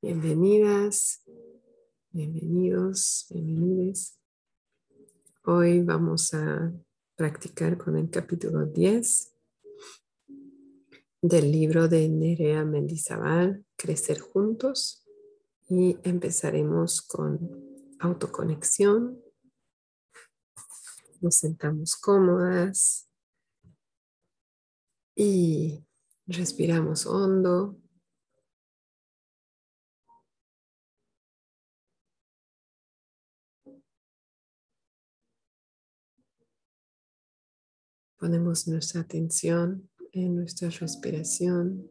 Bienvenidas, bienvenidos, bienvenides. Hoy vamos a practicar con el capítulo 10 del libro de Nerea Mendizábal, Crecer Juntos, y empezaremos con autoconexión. Nos sentamos cómodas y respiramos hondo. Ponemos nuestra atención en nuestra respiración.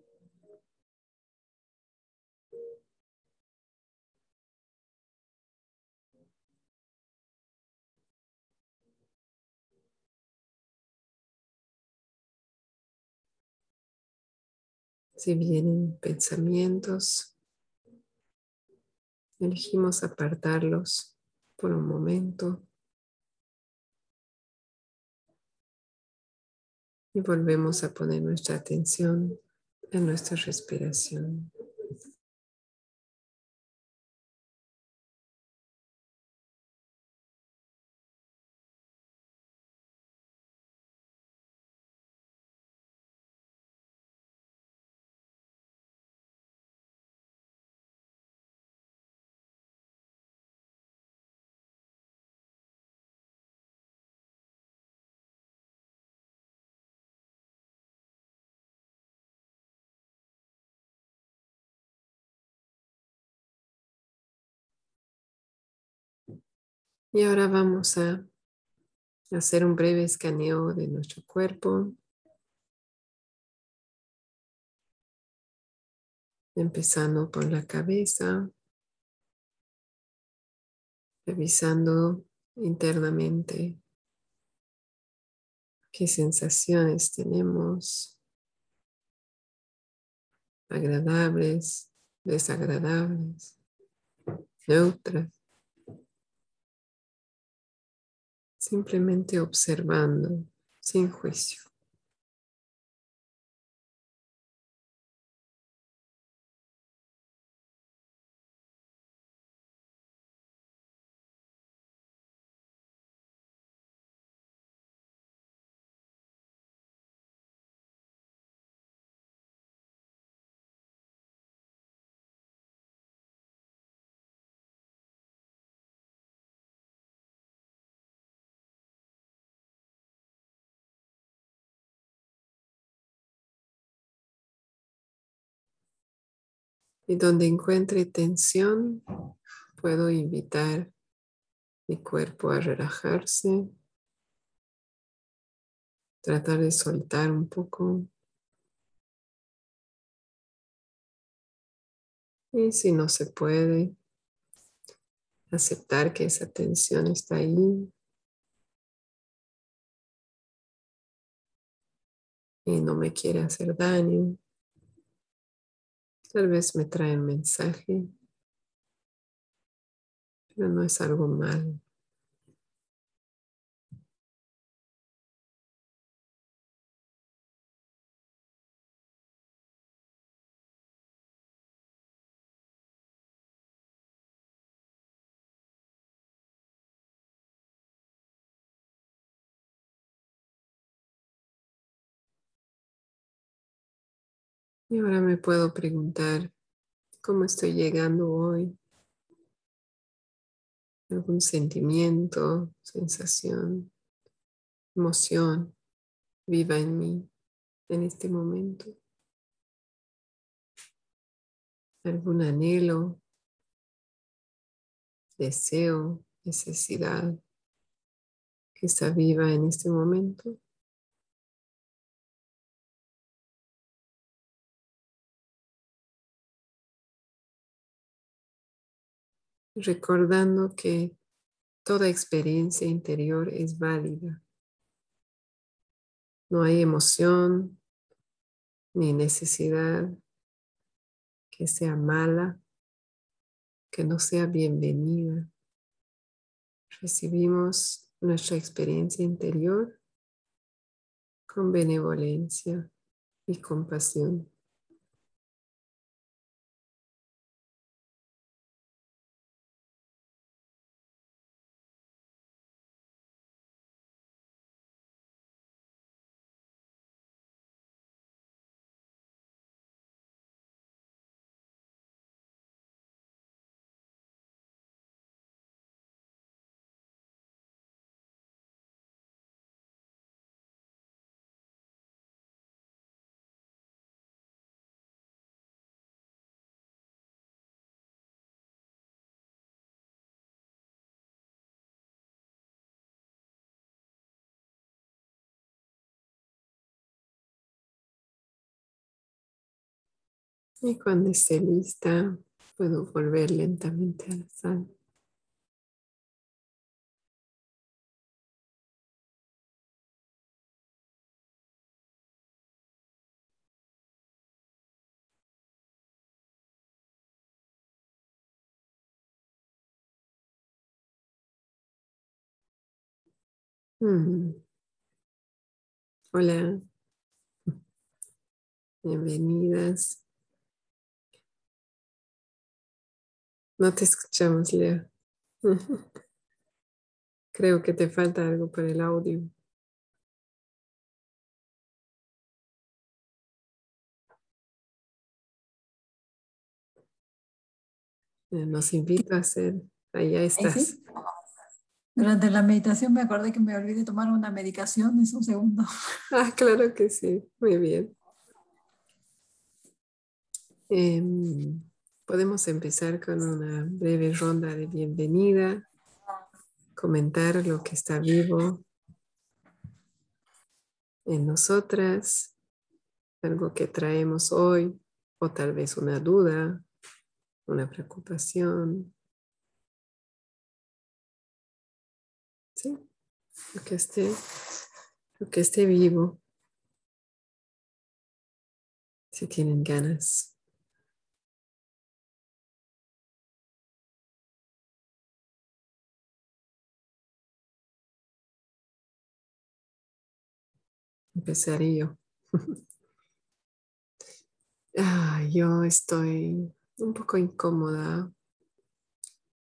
Si vienen pensamientos, elegimos apartarlos por un momento. Y volvemos a poner nuestra atención en nuestra respiración. Y ahora vamos a hacer un breve escaneo de nuestro cuerpo. Empezando por la cabeza, revisando internamente qué sensaciones tenemos, agradables, desagradables, neutras. Simplemente observando sin juicio. Y donde encuentre tensión, puedo invitar mi cuerpo a relajarse, tratar de soltar un poco. Y si no se puede, aceptar que esa tensión está ahí. Y no me quiere hacer daño. Tal vez me trae un mensaje, pero no es algo malo. Y ahora me puedo preguntar cómo estoy llegando hoy. Algún sentimiento, sensación, emoción viva en mí en este momento. Algún anhelo, deseo, necesidad que está viva en este momento. Recordando que toda experiencia interior es válida. No hay emoción ni necesidad que sea mala, que no sea bienvenida. Recibimos nuestra experiencia interior con benevolencia y compasión. Y cuando esté lista, puedo volver lentamente a la sala. Mm. Hola, bienvenidas. No te escuchamos, Lea. Creo que te falta algo para el audio. Nos invito a hacer. Allá estás. Durante la meditación me acordé que me olvidé tomar una medicación, es un segundo. Ah, claro que sí, muy bien. Em, podemos empezar con una breve ronda de bienvenida, comentar lo que está vivo en nosotras, algo que traemos hoy, o tal vez una duda, una preocupación, ¿sí? Lo que esté, lo que esté vivo. Si tienen ganas. Empezaré yo. ah, yo estoy un poco incómoda.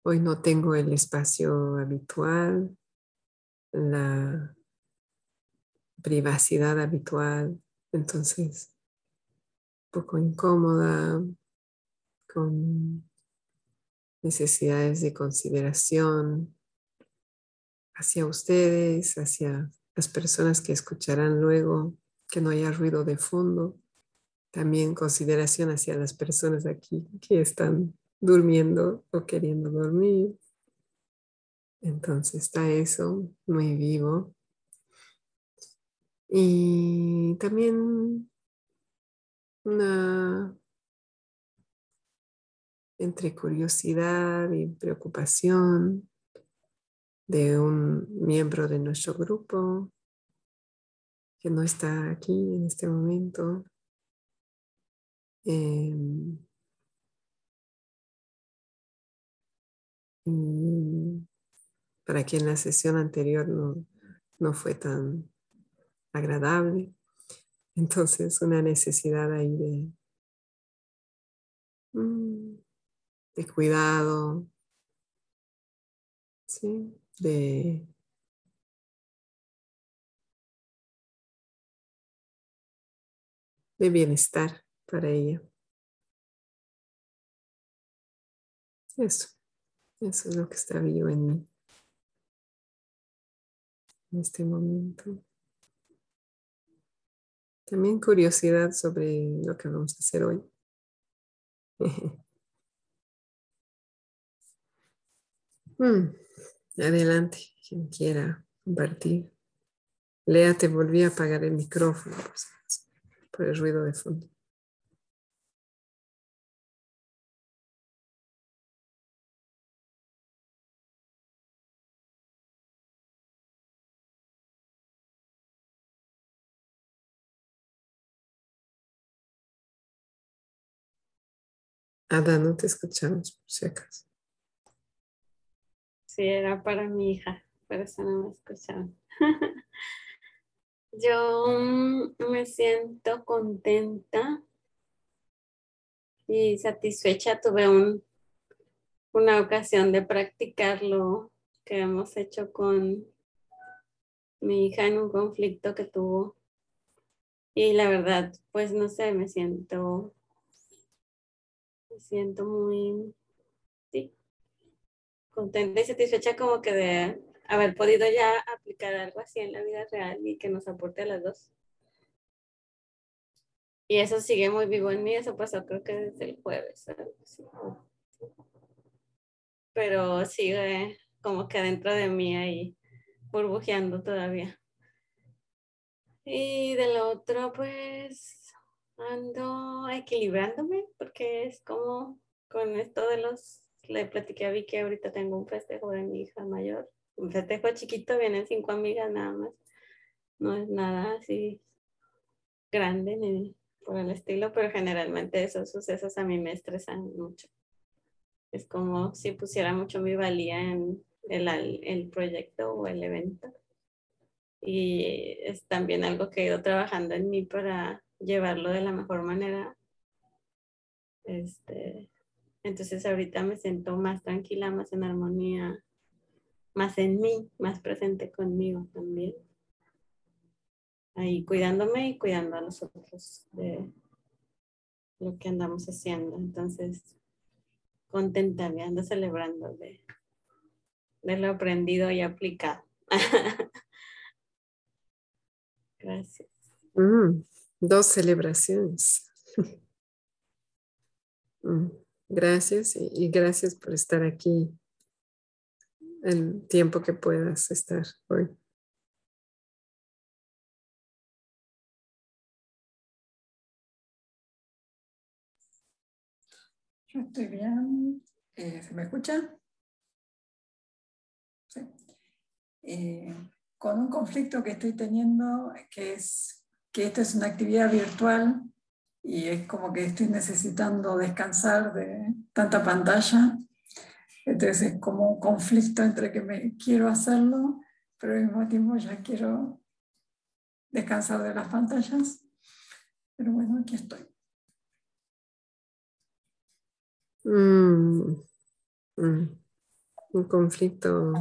Hoy no tengo el espacio habitual la privacidad habitual, entonces un poco incómoda, con necesidades de consideración hacia ustedes, hacia las personas que escucharán luego, que no haya ruido de fondo. También consideración hacia las personas aquí que están durmiendo o queriendo dormir. Entonces está eso muy vivo. Y también una entre curiosidad y preocupación de un miembro de nuestro grupo que no está aquí en este momento. Em, para quien la sesión anterior no, fue tan agradable. Entonces, una necesidad ahí de, mm, de cuidado, ¿sí? De de bienestar para ella. Eso, eso es lo que está vivo en mí en este momento. También curiosidad sobre lo que vamos a hacer hoy. Hmm, adelante, quien quiera compartir. Lea, te volví a apagar el micrófono por el ruido de fondo. Ada, no te escuchamos, por si acaso. Sí, era para mi hija, por eso no me escuchaban. Yo mm, me siento contenta y satisfecha. Tuve un, una ocasión de practicar lo que hemos hecho con mi hija en un conflicto que tuvo. Y la verdad, pues no sé, me siento me siento muy, contenta y satisfecha como que de haber podido ya aplicar algo así en la vida real y que nos aporte a las dos. Y eso sigue muy vivo en mí, eso pasó creo que desde el jueves. Pero sigue como que dentro de mí ahí burbujeando todavía. Y del otro, pues ando equilibrándome porque es como con esto de los, le platiqué a Vicky, ahorita tengo un festejo de mi hija mayor, un festejo chiquito, vienen cinco amigas nada más, no es nada así grande ni por el estilo, pero generalmente esos sucesos a mí me estresan mucho. Es como si pusiera mucho mi valía en el, el proyecto o el evento. Y es también algo que he ido trabajando en mí para llevarlo de la mejor manera. Este, entonces ahorita me siento más tranquila, más en armonía, más en mí, más presente conmigo también. Ahí cuidándome y cuidando a los otros de lo que andamos haciendo. Entonces, contenta, me ando celebrando de, de lo aprendido y aplicado. Gracias. Mm, dos celebraciones. Mm, gracias y, gracias por estar aquí el tiempo que puedas estar hoy. Yo estoy bien. Eh, ¿Se me escucha? Sí. Eh, con un conflicto que estoy teniendo, que es que esta es una actividad virtual y es como que estoy necesitando descansar de tanta pantalla. Entonces es como un conflicto entre que me quiero hacerlo, pero al mismo tiempo ya quiero descansar de las pantallas. Pero bueno, aquí estoy. Mm, mm. Un conflicto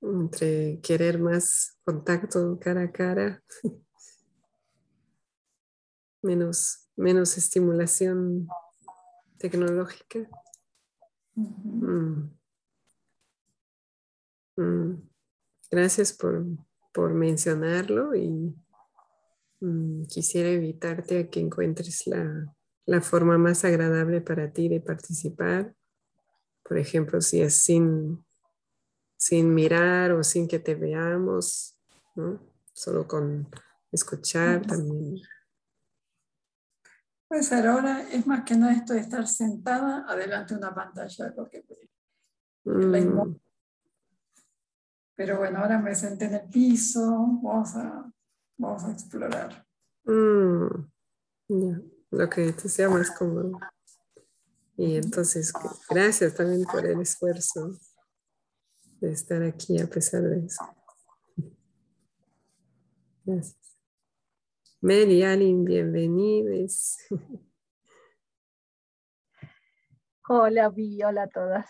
entre querer más contacto cara a cara, menos, menos estimulación tecnológica. Mm. Mm. Gracias por, por, mencionarlo y mm, quisiera invitarte a que encuentres la, la forma más agradable para ti de participar. Por ejemplo, si es sin sin mirar o sin que te veamos, ¿no? Solo con escuchar también. Puede ser ahora, es más que nada esto de estar sentada adelante de una pantalla, lo que mm. Pero bueno, ahora me senté en el piso, vamos a, vamos a explorar. Mm. Lo que te sea más cómodo. Y entonces, gracias también por el esfuerzo de estar aquí a pesar de eso. Gracias. Mary Allen, bienvenidos. Hola, Vi, hola a todas.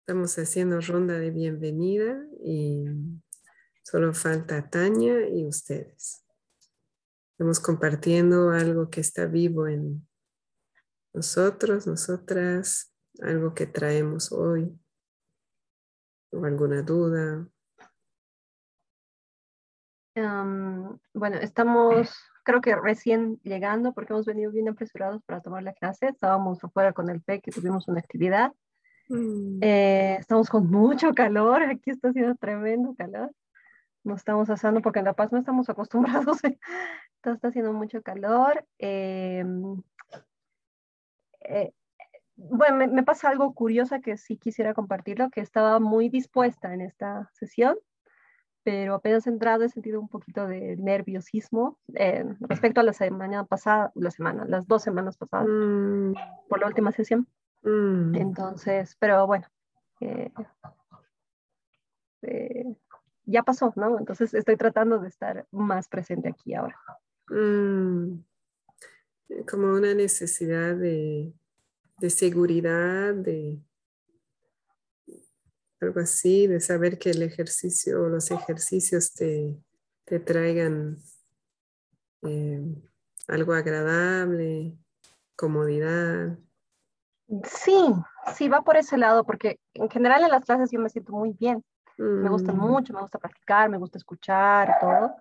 Estamos haciendo ronda de bienvenida y solo falta Tania y ustedes. Estamos compartiendo algo que está vivo en nosotros, nosotras, algo que traemos hoy alguna duda? Bueno, estamos creo que recién llegando porque hemos venido bien apresurados para tomar la clase. Estábamos afuera con el PEC y tuvimos una actividad. Mm. Eh, estamos con mucho calor, aquí está haciendo tremendo calor. Nos estamos asando porque en La Paz no estamos acostumbrados. está haciendo mucho calor. Em, eh, bueno, me, pasa algo curioso que sí quisiera compartirlo, que estaba muy dispuesta en esta sesión, pero apenas entrado he sentido un poquito de nerviosismo eh, respecto a la semana pasada, la semana, las dos semanas pasadas, mm. por la última sesión. Mm. Entonces, pero bueno, eh, eh, ya pasó, ¿no? Entonces estoy tratando de estar más presente aquí ahora. Mm. Como una necesidad de de seguridad, de algo así, de saber que el ejercicio o los ejercicios te, te traigan eh, algo agradable, comodidad. Sí, sí, va por ese lado, porque en general en las clases yo me siento muy bien. Me gusta mm. mucho, me gusta practicar, me gusta escuchar, todo.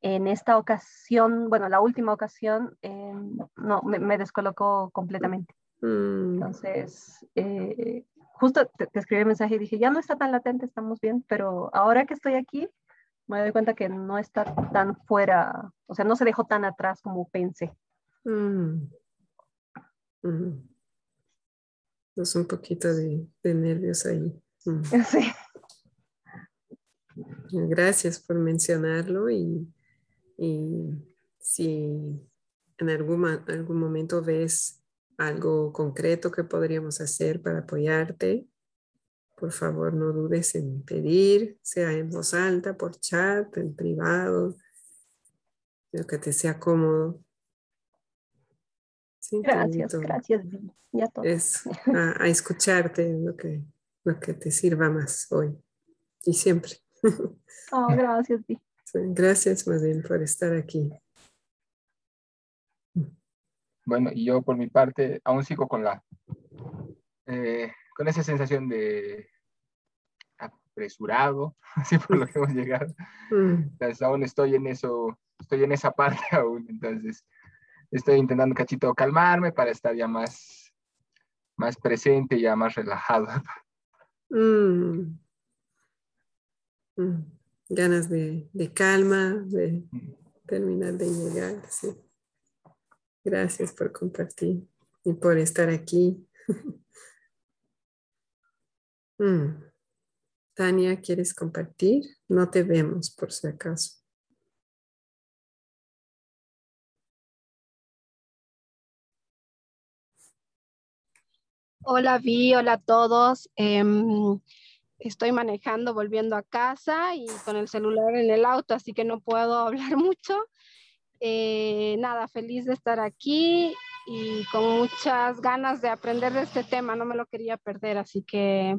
En esta ocasión, bueno, la última ocasión, eh, no, me, me descolocó completamente. Mm. Entonces, eh, justo te, escribí el mensaje y dije, ya no está tan latente, estamos bien, pero ahora que estoy aquí, me doy cuenta que no está tan fuera, o sea, no se dejó tan atrás como pensé. Mm. Mm. Es un poquito de, nervios ahí. Mm. Sí. Gracias por mencionarlo y, si en algún, algún momento ves algo concreto que podríamos hacer para apoyarte, por favor no dudes en pedir, sea en voz alta, por chat, en privado, lo que te sea cómodo. gracias, gracias. Es a, escucharte lo que, lo que te sirva más hoy y siempre. Oh, gracias, Gracias más bien por estar aquí. Bueno, y yo por mi parte aún sigo con la eh, con esa sensación de apresurado, así por lo que hemos llegado. Mm. Entonces aún estoy en eso, estoy en esa parte aún, entonces estoy intentando cachito calmarme para estar ya más, más presente, ya más relajado. Mm. Mm. Ganas de, de, calma, de terminar de llegar, sí. Gracias por compartir y por estar aquí. Tania, ¿quieres compartir? No te vemos por si acaso. Hola Vi, hola a todos. Em, estoy manejando, volviendo a casa y con el celular en el auto, así que no puedo hablar mucho. Eh, nada, feliz de estar aquí y con muchas ganas de aprender de este tema, no me lo quería perder, así que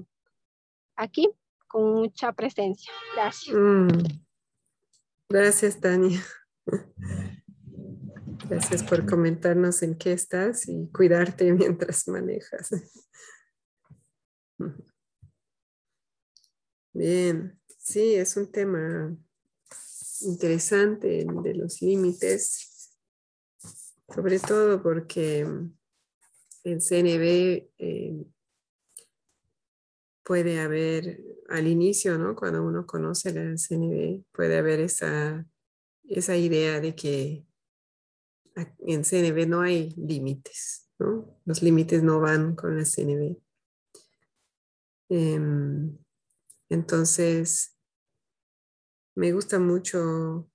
aquí con mucha presencia. Gracias. Mm. Gracias, Tania. Gracias por comentarnos en qué estás y cuidarte mientras manejas. Bien, sí, es un tema interesante de los límites, sobre todo porque en CNB eh, puede haber al inicio, ¿no? Cuando uno conoce la CNB, puede haber esa, esa idea de que en CNB no hay límites, ¿no? Los límites no van con la CNB. Em, entonces, me gusta mucho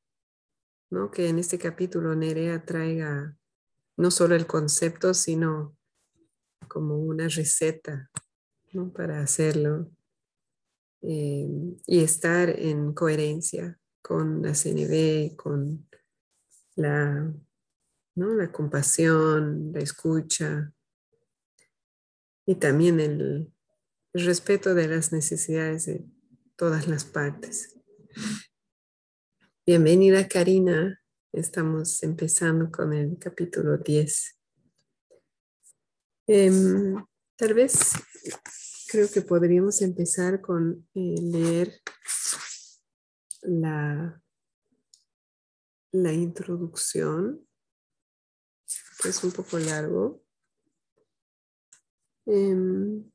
¿no? que en este capítulo Nerea traiga no solo el concepto, sino como una receta ¿no? para hacerlo eh, y estar en coherencia con la CNB, con la, ¿no? la compasión, la escucha y también el, el respeto de las necesidades de todas las partes. Bienvenida Karina, estamos empezando con el capítulo 10. Em, tal vez creo que podríamos empezar con eh, leer la, la introducción, que es un poco largo. Em,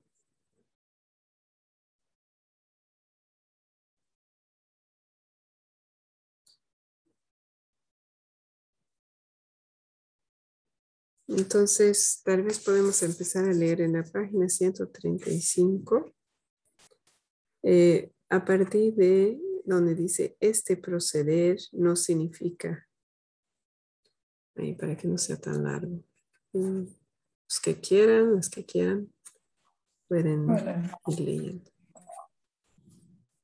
Entonces, tal vez podemos empezar a leer en la página 135, eh, a partir de donde dice, este proceder no significa, ahí para que no sea tan largo. Mm, los que quieran, los que quieran, pueden ir leyendo.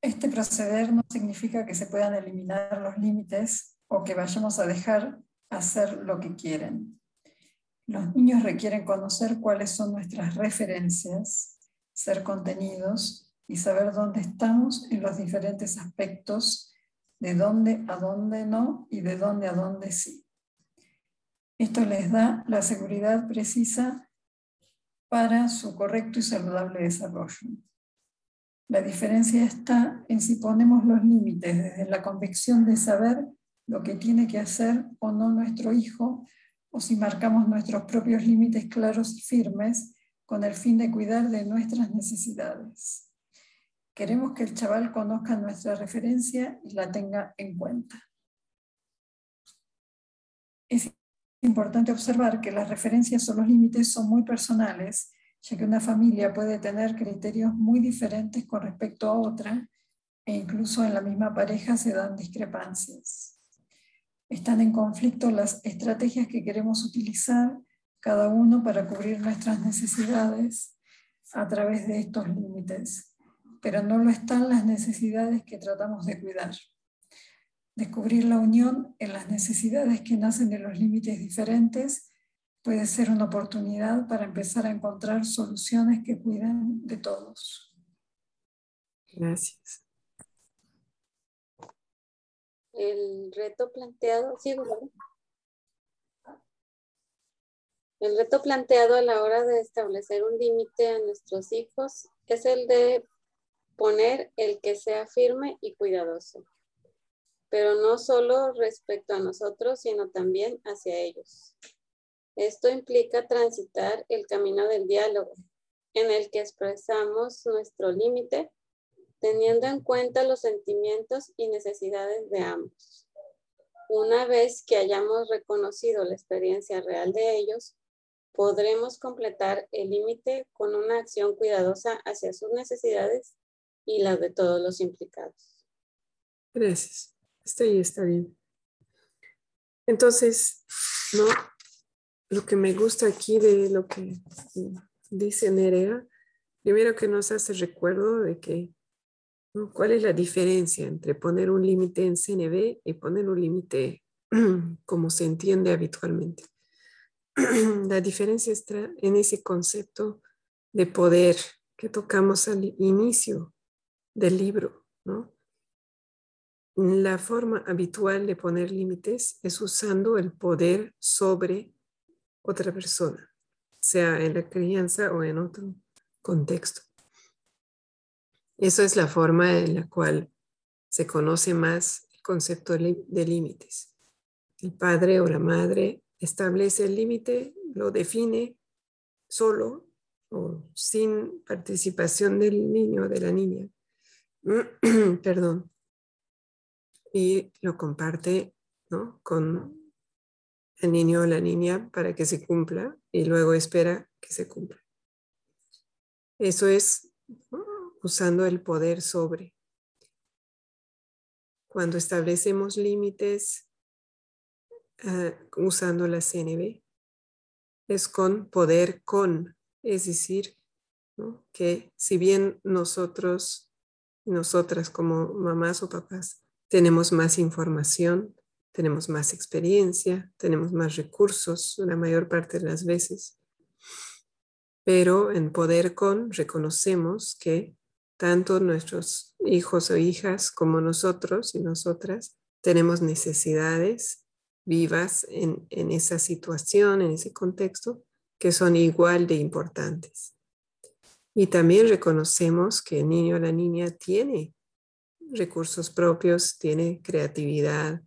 Este proceder no significa que se puedan eliminar los límites o que vayamos a dejar hacer lo que quieren. Los niños requieren conocer cuáles son nuestras referencias, ser contenidos y saber dónde estamos en los diferentes aspectos, de dónde a dónde no y de dónde a dónde sí. Esto les da la seguridad precisa para su correcto y saludable desarrollo. La diferencia está en si ponemos los límites desde la convicción de saber lo que tiene que hacer o no nuestro hijo o si marcamos nuestros propios límites claros y firmes con el fin de cuidar de nuestras necesidades. Queremos que el chaval conozca nuestra referencia y la tenga en cuenta. Es importante observar que las referencias o los límites son muy personales, ya que una familia puede tener criterios muy diferentes con respecto a otra e incluso en la misma pareja se dan discrepancias. Están en conflicto las estrategias que queremos utilizar cada uno para cubrir nuestras necesidades a través de estos límites, pero no lo están las necesidades que tratamos de cuidar. Descubrir la unión en las necesidades que nacen de los límites diferentes puede ser una oportunidad para empezar a encontrar soluciones que cuiden de todos. Gracias. El reto planteado, sí, El reto planteado a la hora de establecer un límite a nuestros hijos es el de poner el que sea firme y cuidadoso pero no solo respecto a nosotros, sino también hacia ellos. Esto implica transitar el camino del diálogo, en el que expresamos nuestro límite, teniendo en cuenta los sentimientos y necesidades de ambos. Una vez que hayamos reconocido la experiencia real de ellos, podremos completar el límite con una acción cuidadosa hacia sus necesidades y las de todos los implicados. Gracias. Está ahí, está bien. Entonces. Lo que me gusta aquí de lo que dice Nerea, primero que nos hace recuerdo de que, ¿cuál es la diferencia entre poner un límite en CNB y poner un límite como se entiende habitualmente? La diferencia está en ese concepto de poder que tocamos al inicio del libro. La forma habitual de poner límites es usando el poder sobre otra persona, sea en la crianza o en otro contexto. Eso es la forma en la cual se conoce más el concepto de límites. El padre o la madre establece el límite, lo define solo o sin participación del niño o de la niña. Perdón y lo comparte con el niño o la niña para que se cumpla y luego espera que se cumpla. Eso es usando el poder sobre. Cuando establecemos límites ah, usando la CNB, es con poder con, es decir, que si bien nosotros, nosotras como mamás o papás, tenemos más información, tenemos más experiencia, tenemos más recursos la mayor parte de las veces. Pero en Poder Con reconocemos que tanto nuestros hijos o hijas como nosotros y nosotras tenemos necesidades vivas en, en esa situación, en ese contexto, que son igual de importantes. Y también reconocemos que el niño o la niña tiene recursos propios, tiene creatividad,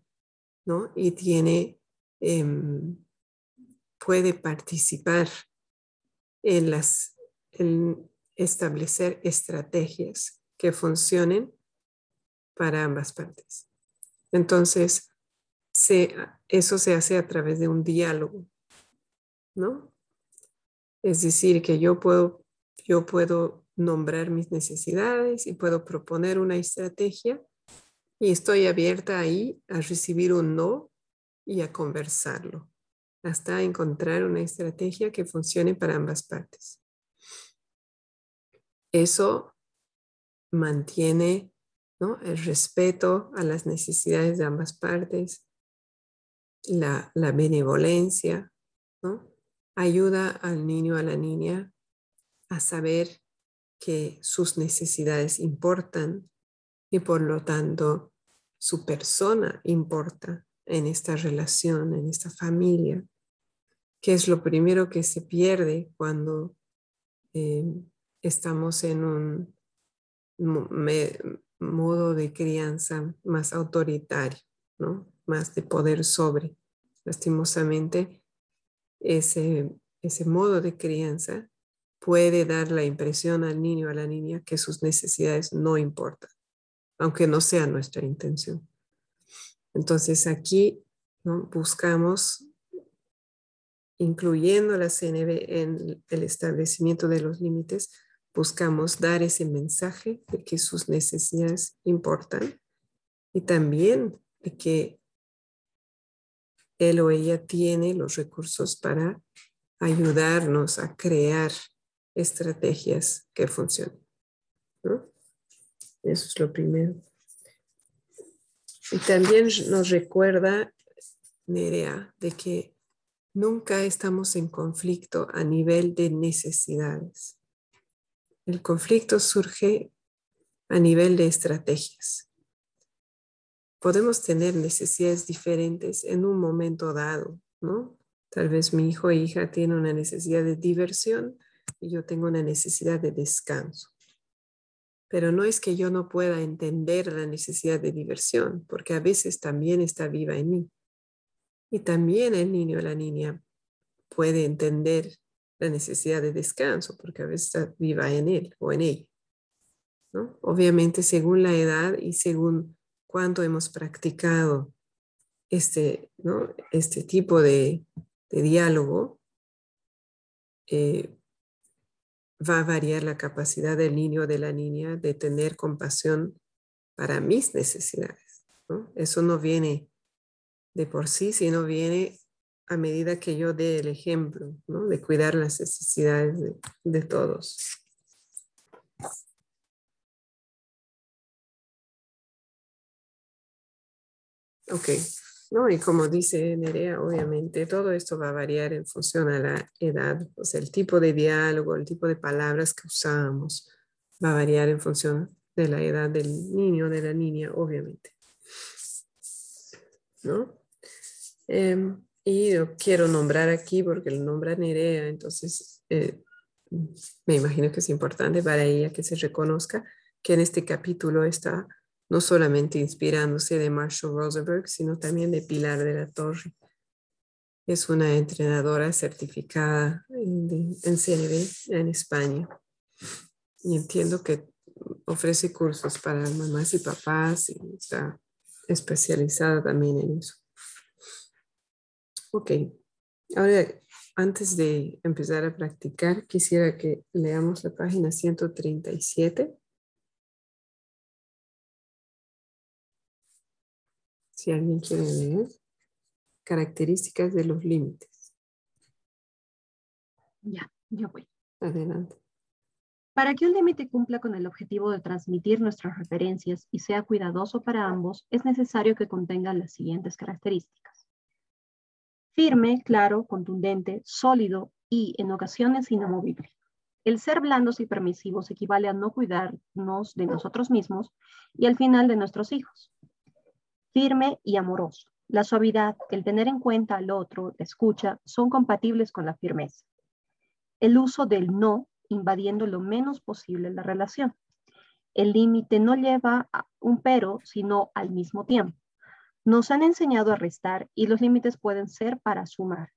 ¿no? Y tiene, em, puede participar en, las, establecer estrategias que funcionen para ambas partes. Entonces, eso se hace a través de un diálogo, ¿no? Es decir, que yo puedo, yo puedo nombrar mis necesidades y puedo proponer una estrategia y estoy abierta ahí a recibir un no y a conversarlo hasta encontrar una estrategia que funcione para ambas partes. Eso mantiene el respeto a las necesidades de ambas partes, la, benevolencia, ayuda al niño, a la niña a saber que sus necesidades importan y por lo tanto su persona importa en esta relación, en esta familia, que es lo primero que se pierde cuando eh, estamos en un modo de crianza más autoritario, ¿no? más de poder sobre. Lastimosamente, ese, ese modo de crianza puede dar la impresión al niño o a la niña que sus necesidades no importan, aunque no sea nuestra intención. Entonces aquí buscamos incluyendo la CNB en el establecimiento de los límites, buscamos dar ese mensaje de que sus necesidades importan y también de que él o ella tiene los recursos para ayudarnos a crear estrategias que funcionen. Eso es lo primero. Y también nos recuerda Nerea de que nunca estamos en conflicto a nivel de necesidades. El conflicto surge a nivel de estrategias. Podemos tener necesidades diferentes en un momento dado, ¿no? Tal vez mi hijo o hija tiene una necesidad de diversión y yo tengo una necesidad de descanso. Pero no es que yo no pueda entender la necesidad de diversión, porque a veces también está viva en mí. Y también el niño o la niña puede entender la necesidad de descanso, porque a veces viva en él o en ella. ¿no? Obviamente, según la edad y según cuánto hemos practicado este, ¿no? este tipo de, diálogo, eh, va a variar la capacidad del niño o de la niña de tener compasión para mis necesidades. Eso no viene de por sí, sino viene a medida que yo dé el ejemplo de cuidar las necesidades de, todos. Ok. ¿no? Y como dice Nerea, obviamente todo esto va a variar en función a la edad, o sea, el tipo de diálogo, el tipo de palabras que usamos va a variar en función de la edad del niño, de la niña, obviamente. ¿No? Em, y yo quiero nombrar aquí porque lo nombra Nerea, entonces eh, me imagino que es importante para ella que se reconozca que en este capítulo está no solamente inspirándose de Marshall Rosenberg, sino también de Pilar de la Torre. Es una entrenadora certificada en, CNB en España. Y entiendo que ofrece cursos para mamás y papás y está especializada también en eso. Ok, ahora antes de empezar a practicar, quisiera que leamos la página 137 Si alguien quiere leer, características de los límites. Ya, yo voy. Adelante. Para que un límite cumpla con el objetivo de transmitir nuestras referencias y sea cuidadoso para ambos, es necesario que contenga las siguientes características. Firme, claro, contundente, sólido y, en ocasiones, inamovible. El ser blandos y permisivos equivale a no cuidarnos de nosotros mismos y al final de nuestros hijos firme y amoroso. La suavidad, el tener en cuenta al otro, la escucha, son compatibles con la firmeza. El uso del no, invadiendo lo menos posible la relación. El límite no lleva a un pero, sino al mismo tiempo. Nos han enseñado a restar y los límites pueden ser para sumar.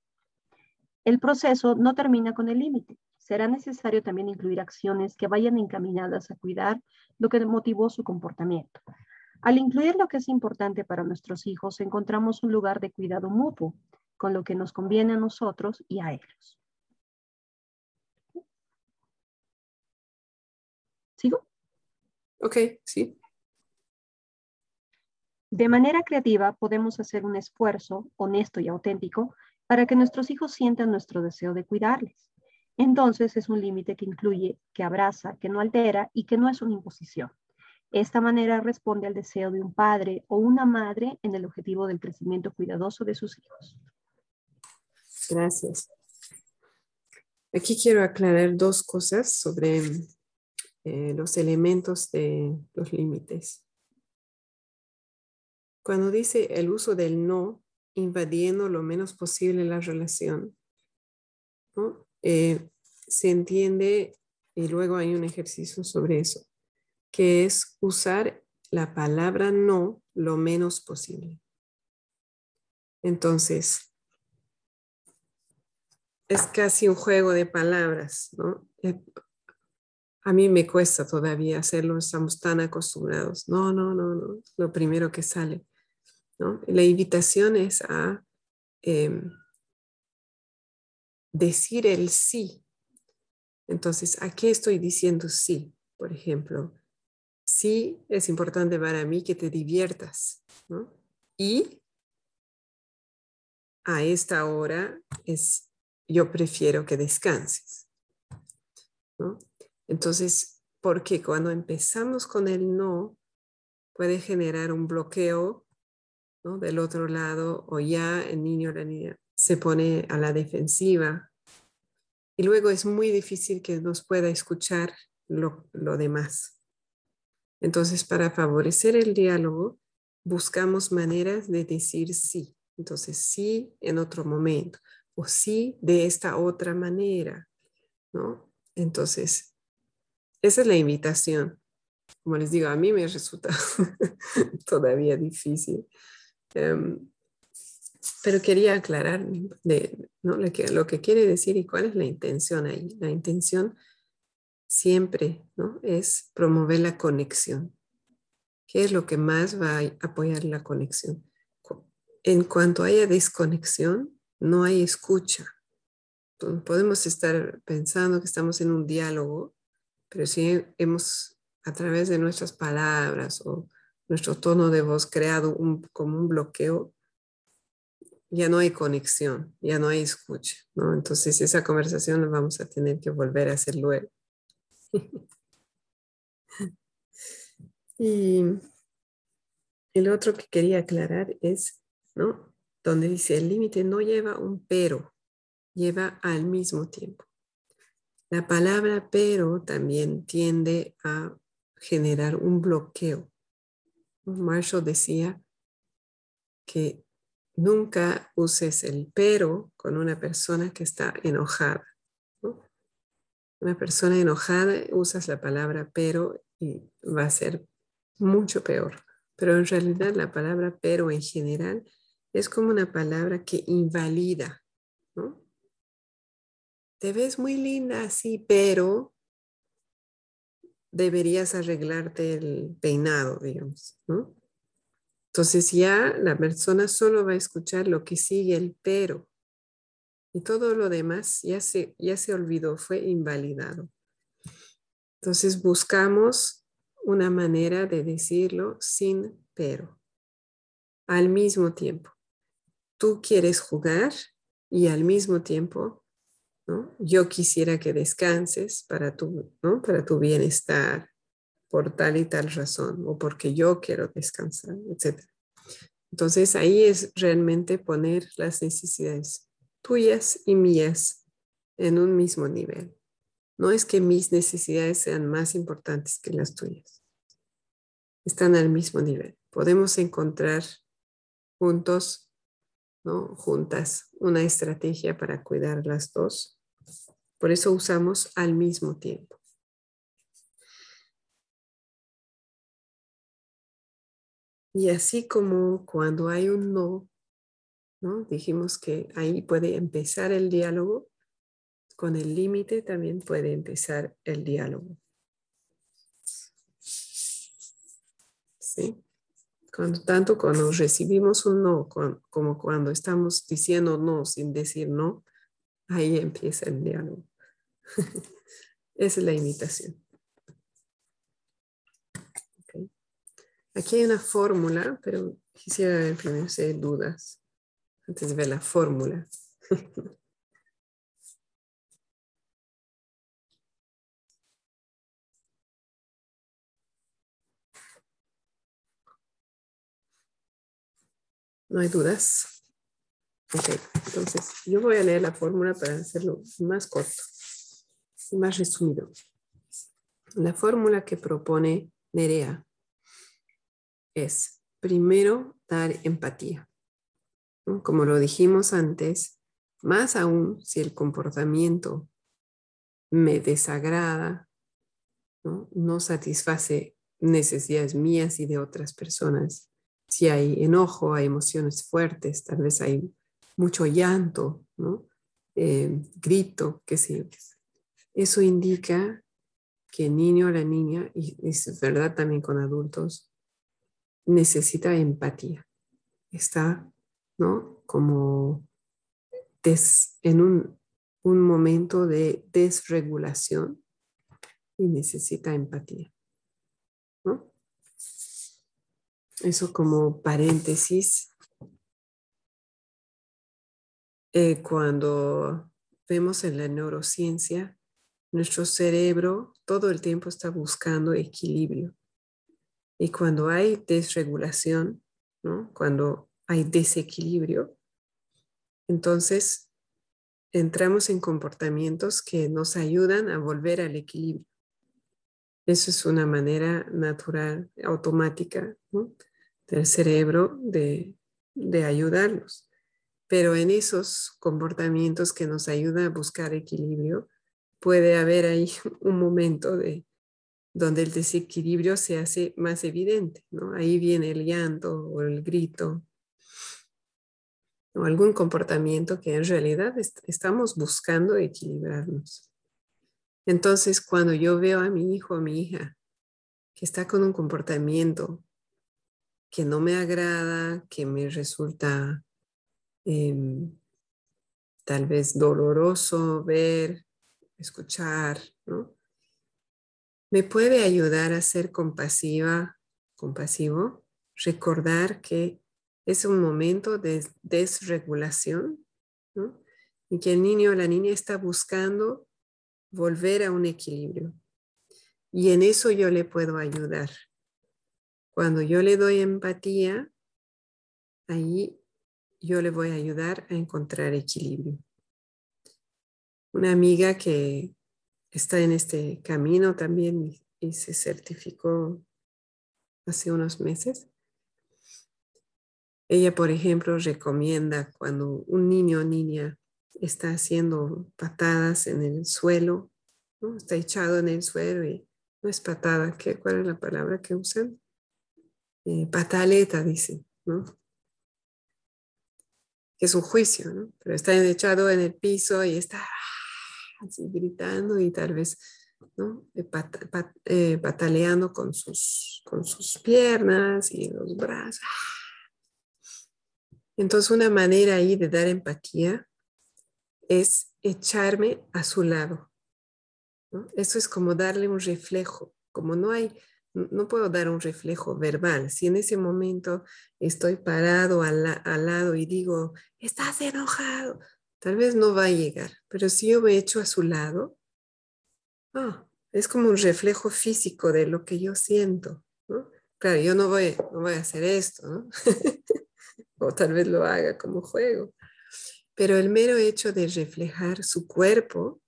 El proceso no termina con el límite. Será necesario también incluir acciones que vayan encaminadas a cuidar lo que motivó su comportamiento. Al incluir lo que es importante para nuestros hijos, encontramos un lugar de cuidado mutuo, con lo que nos conviene a nosotros y a ellos. ¿Sigo? Ok, sí. De manera creativa podemos hacer un esfuerzo honesto y auténtico para que nuestros hijos sientan nuestro deseo de cuidarles. Entonces es un límite que incluye, que abraza, que no altera y que no es una imposición. Esta manera responde al deseo de un padre o una madre en el objetivo del crecimiento cuidadoso de sus hijos. Gracias. Aquí quiero aclarar dos cosas sobre eh, los elementos de los límites. Cuando dice el uso del no invadiendo lo menos posible la relación, eh, se entiende, y luego hay un ejercicio sobre eso, que es usar la palabra no lo menos posible. Entonces, es casi un juego de palabras, ¿no? Eh, a mí me cuesta todavía hacerlo, estamos tan acostumbrados. No, no, no, no, lo primero que sale. La invitación es a em, decir el sí. Entonces, ¿a qué estoy diciendo sí? Por ejemplo, sí es importante para mí que te diviertas. Y a esta hora es, yo prefiero que descanses. Entonces, porque cuando empezamos con el no, puede generar un bloqueo del otro lado o ya el niño o la niña se pone a la defensiva y luego es muy difícil que nos pueda escuchar lo, lo demás. Entonces, para favorecer el diálogo, buscamos maneras de decir sí. Entonces, sí en otro momento o sí de esta otra manera, ¿no? Entonces, esa es la invitación. Como les digo, a mí me resulta todavía difícil. Em, pero quería aclarar de, ¿no? lo, que, lo que quiere decir y cuál es la intención ahí. La intención siempre ¿no? es promover la conexión. ¿Qué es lo que más va a apoyar la conexión? En cuanto haya desconexión, no hay escucha. podemos estar pensando que estamos en un diálogo, pero si hemos, a través de nuestras palabras o nuestro tono de voz creado como un bloqueo, ya no hay conexión, ya no hay escucha, ¿no? Entonces esa conversación la vamos a tener que volver a hacer luego. y el otro que quería aclarar es, ¿no? Donde dice el límite no lleva un pero, lleva al mismo tiempo. La palabra pero también tiende a generar un bloqueo. Marshall decía que nunca uses el pero con una persona que está enojada. Una persona enojada usas la palabra pero y va a ser mucho peor. Pero en realidad la palabra pero en general es como una palabra que invalida. Te ves muy linda así, pero deberías arreglarte el peinado, digamos, ¿no? Entonces ya la persona solo va a escuchar lo que sigue el pero y todo lo demás ya se, ya se olvidó, fue invalidado. Entonces buscamos una manera de decirlo sin pero. Al mismo tiempo, tú quieres jugar y al mismo tiempo, yo quisiera que descanses para tu, para tu bienestar por tal y tal razón o porque yo quiero descansar, etc. Entonces ahí es realmente poner las necesidades tuyas y mías en un mismo nivel. No es que mis necesidades sean más importantes que las tuyas. Están al mismo nivel. Podemos encontrar juntos, ¿no? juntas, una estrategia para cuidar las dos. Por eso usamos al mismo tiempo. Y así como cuando hay un no, ¿no? Dijimos que ahí puede empezar el diálogo, con el límite también puede empezar el diálogo. ¿Sí? Cuando, tanto cuando recibimos un no como cuando estamos diciendo no sin decir no, ahí empieza el diálogo. Esa es la invitación. Aquí hay una fórmula, pero quisiera ver primero si hay dudas antes de ver la fórmula. ¿No hay dudas? Ok, entonces yo voy a leer la fórmula para hacerlo más corto y más resumido. La fórmula que propone Nerea es primero dar empatía. Como lo dijimos antes, más aún si el comportamiento me desagrada, no, satisface necesidades mías y de otras personas. Si hay enojo, hay emociones fuertes, tal vez hay mucho llanto, ¿no? Eh, grito, qué sé Eso indica que el niño o la niña, y es verdad también con adultos, necesita empatía. Está, ¿no? Como en un un momento de desregulación y necesita empatía. Eso como paréntesis. Eh, cuando vemos en la neurociencia, nuestro cerebro todo el tiempo está buscando equilibrio. Y cuando hay desregulación, cuando hay desequilibrio, entonces entramos en comportamientos que nos ayudan a volver al equilibrio. Eso es una manera natural, automática del cerebro de, de ayudarnos. Pero en esos comportamientos que nos ayudan a buscar equilibrio, puede haber ahí un momento de, donde el desequilibrio se hace más evidente, ¿no? Ahí viene el llanto o el grito o algún comportamiento que en realidad estamos buscando equilibrarnos. Entonces, cuando yo veo a mi hijo o mi hija que está con un comportamiento que no me agrada, que me resulta em, tal vez doloroso ver, escuchar, ¿no? me puede ayudar a ser compasiva, compasivo, recordar que es un momento de desregulación y que el niño o la niña está buscando volver a un equilibrio. Y en eso yo le puedo ayudar. Cuando yo le doy empatía, ahí yo le voy a ayudar a encontrar equilibrio. Una amiga que está en este camino también y, se certificó hace unos meses. Ella, por ejemplo, recomienda cuando un niño o niña está haciendo patadas en el suelo, está echado en el suelo y no es patada, ¿qué, ¿cuál es la palabra que usan? Eh, pataleta, dice, ¿no? Es un juicio, ¿no? Pero está echado en el piso y está así gritando y tal vez ¿no? Eh, eh, pataleando con sus, con sus piernas y los brazos. Entonces una manera ahí de dar empatía es echarme a su lado. Eso es como darle un reflejo, como no hay, no puedo dar un reflejo verbal. Si en ese momento estoy parado al, al lado y digo, estás enojado, Tal vez no va a llegar, pero si yo me echo a su lado, ah, es como un reflejo físico de lo que yo siento. Claro, yo no voy, no voy a hacer esto, o tal vez lo haga como juego, pero el mero hecho de reflejar su cuerpo,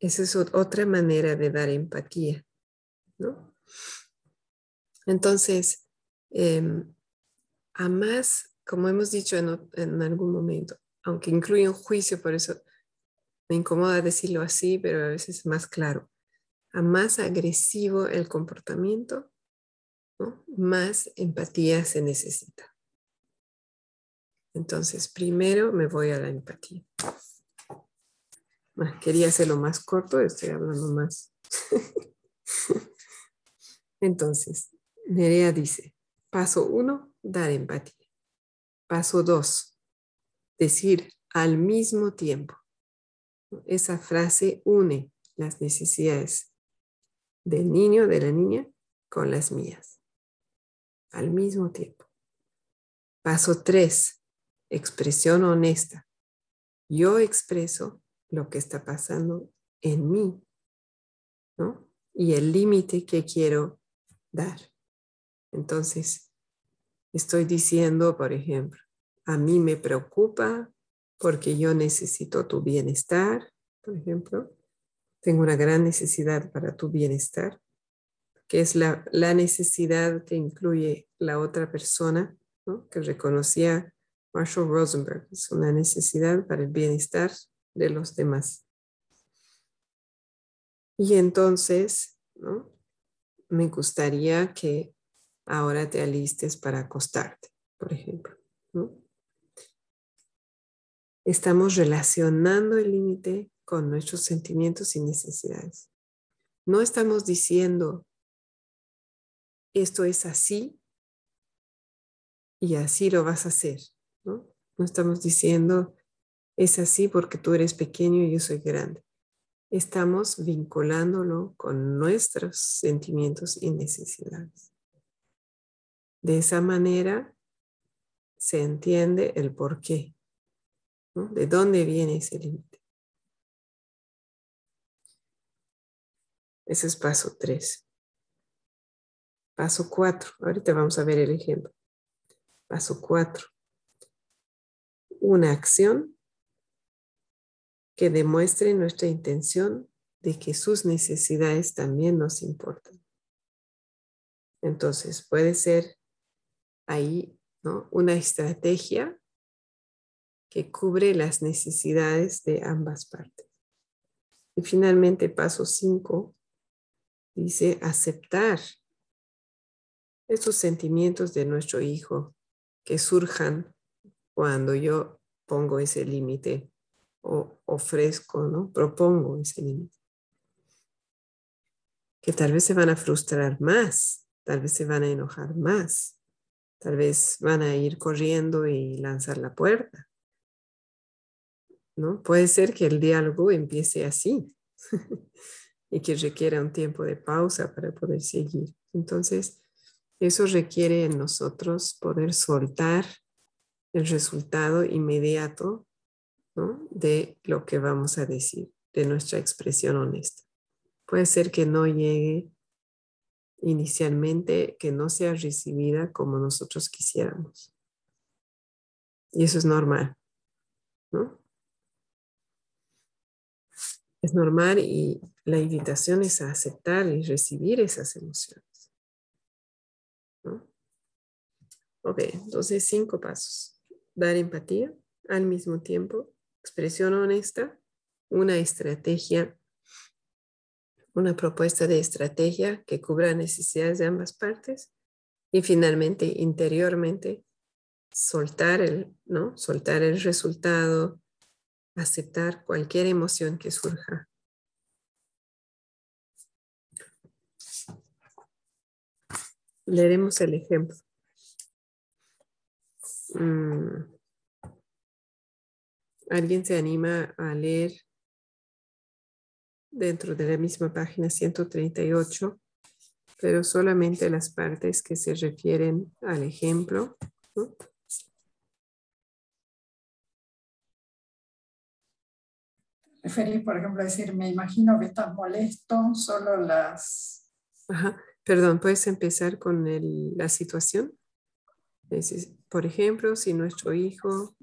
esa es otra manera de dar empatía. ¿no? Entonces, em, a más, como hemos dicho en algún momento, aunque incluye un juicio, por eso me incomoda decirlo así, pero a veces es más claro. A más agresivo el comportamiento, más empatía se necesita. Entonces, primero me voy a la empatía. quería hacerlo más corto, estoy hablando más. Entonces, Nerea dice, paso uno, dar empatía. Paso dos, decir al mismo tiempo. Esa frase une las necesidades del niño, de la niña, con las mías. Al mismo tiempo. Paso tres, expresión honesta. Yo expreso lo que está pasando en mí. Y el límite que quiero dar. Entonces, estoy diciendo, por ejemplo, a mí me preocupa porque yo necesito tu bienestar, por ejemplo. Tengo una gran necesidad para tu bienestar, que es la, necesidad que incluye la otra persona, que reconocía Marshall Rosenberg. Es una necesidad para el bienestar de los demás. Y entonces, me gustaría que ahora te alistes para acostarte, por ejemplo. estamos relacionando el límite con nuestros sentimientos y necesidades. No estamos diciendo, esto es así y así lo vas a hacer. No estamos diciendo, es así porque tú eres pequeño y yo soy grande. Estamos vinculándolo con nuestros sentimientos y necesidades. De esa manera se entiende el por qué, de dónde viene ese límite. Ese es paso 3. Paso 4. Ahorita vamos a ver el ejemplo. Paso 4. Una acción que demuestre nuestra intención de que sus necesidades también nos importan. Entonces, puede ser ahí ¿no? una estrategia que cubre las necesidades de ambas partes. Y finalmente, paso 5, dice aceptar esos sentimientos de nuestro hijo que surjan cuando yo pongo ese límite o ofrezco, ¿no? Propongo ese límite. Que tal vez se van a frustrar más, tal vez se van a enojar más, tal vez van a ir corriendo y lanzar la puerta. ¿No? Puede ser que el diálogo empiece así y que requiera un tiempo de pausa para poder seguir. Entonces, eso requiere en nosotros poder soltar el resultado inmediato de lo que vamos a decir, de nuestra expresión honesta. Puede ser que no llegue inicialmente, que no sea recibida como nosotros quisiéramos. Y eso es normal, ¿no? Es normal y la invitación es a aceptar y recibir esas emociones. ¿no? Ok, entonces cinco pasos. Dar empatía al mismo tiempo, expresión honesta, una estrategia, una propuesta de estrategia que cubra necesidades de ambas partes y finalmente interiormente soltar el, ¿no? soltar el resultado, aceptar cualquier emoción que surja. Leeremos el ejemplo. Mm. ¿Alguien se anima a leer dentro de la misma página 138, pero solamente las partes que se refieren al ejemplo? referir, por ejemplo, decir, me imagino que estás molesto, solo las... Ajá. Perdón, ¿puedes empezar con la situación? por ejemplo, si nuestro hijo...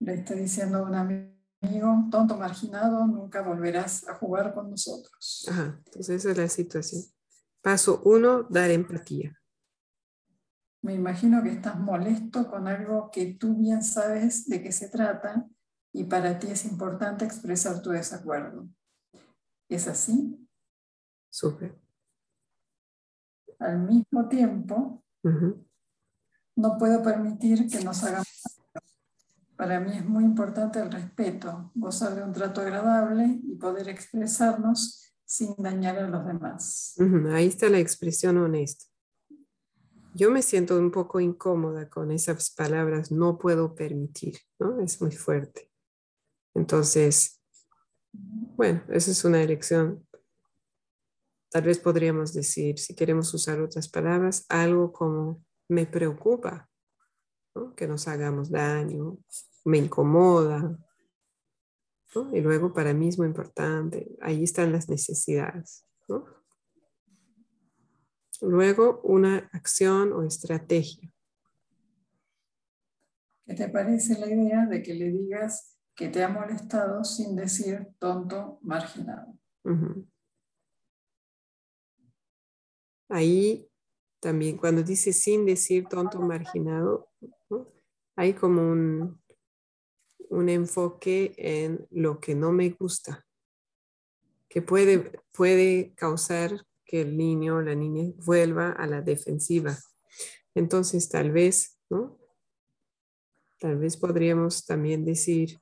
le está diciendo a un amigo, tonto marginado, nunca volverás a jugar con nosotros. Ajá, entonces esa es la situación. Paso uno, dar empatía. Me imagino que estás molesto con algo que tú bien sabes de qué se trata y para ti es importante expresar tu desacuerdo. ¿Es así? Súper. Al mismo tiempo, no puedo permitir que nos hagamos. Para mí es muy importante el respeto, gozar de un trato agradable y poder expresarnos sin dañar a los demás. Ahí está la expresión honesta. Yo me siento un poco incómoda con esas palabras, no puedo permitir, ¿no? Es muy fuerte. Entonces, bueno, esa es una elección. Tal vez podríamos decir, si queremos usar otras palabras, algo como me preocupa, que nos hagamos daño, me incomoda. Y luego para mí es muy importante, ahí están las necesidades. Luego una acción o estrategia. ¿Qué te parece la idea de que le digas que te ha molestado sin decir tonto, marginado. Ahí también cuando dice sin decir tonto, marginado, hay como un, un enfoque en lo que no me gusta, que puede, puede causar que el niño o la niña vuelva a la defensiva. Entonces, tal vez, ¿no? Tal vez podríamos también decir,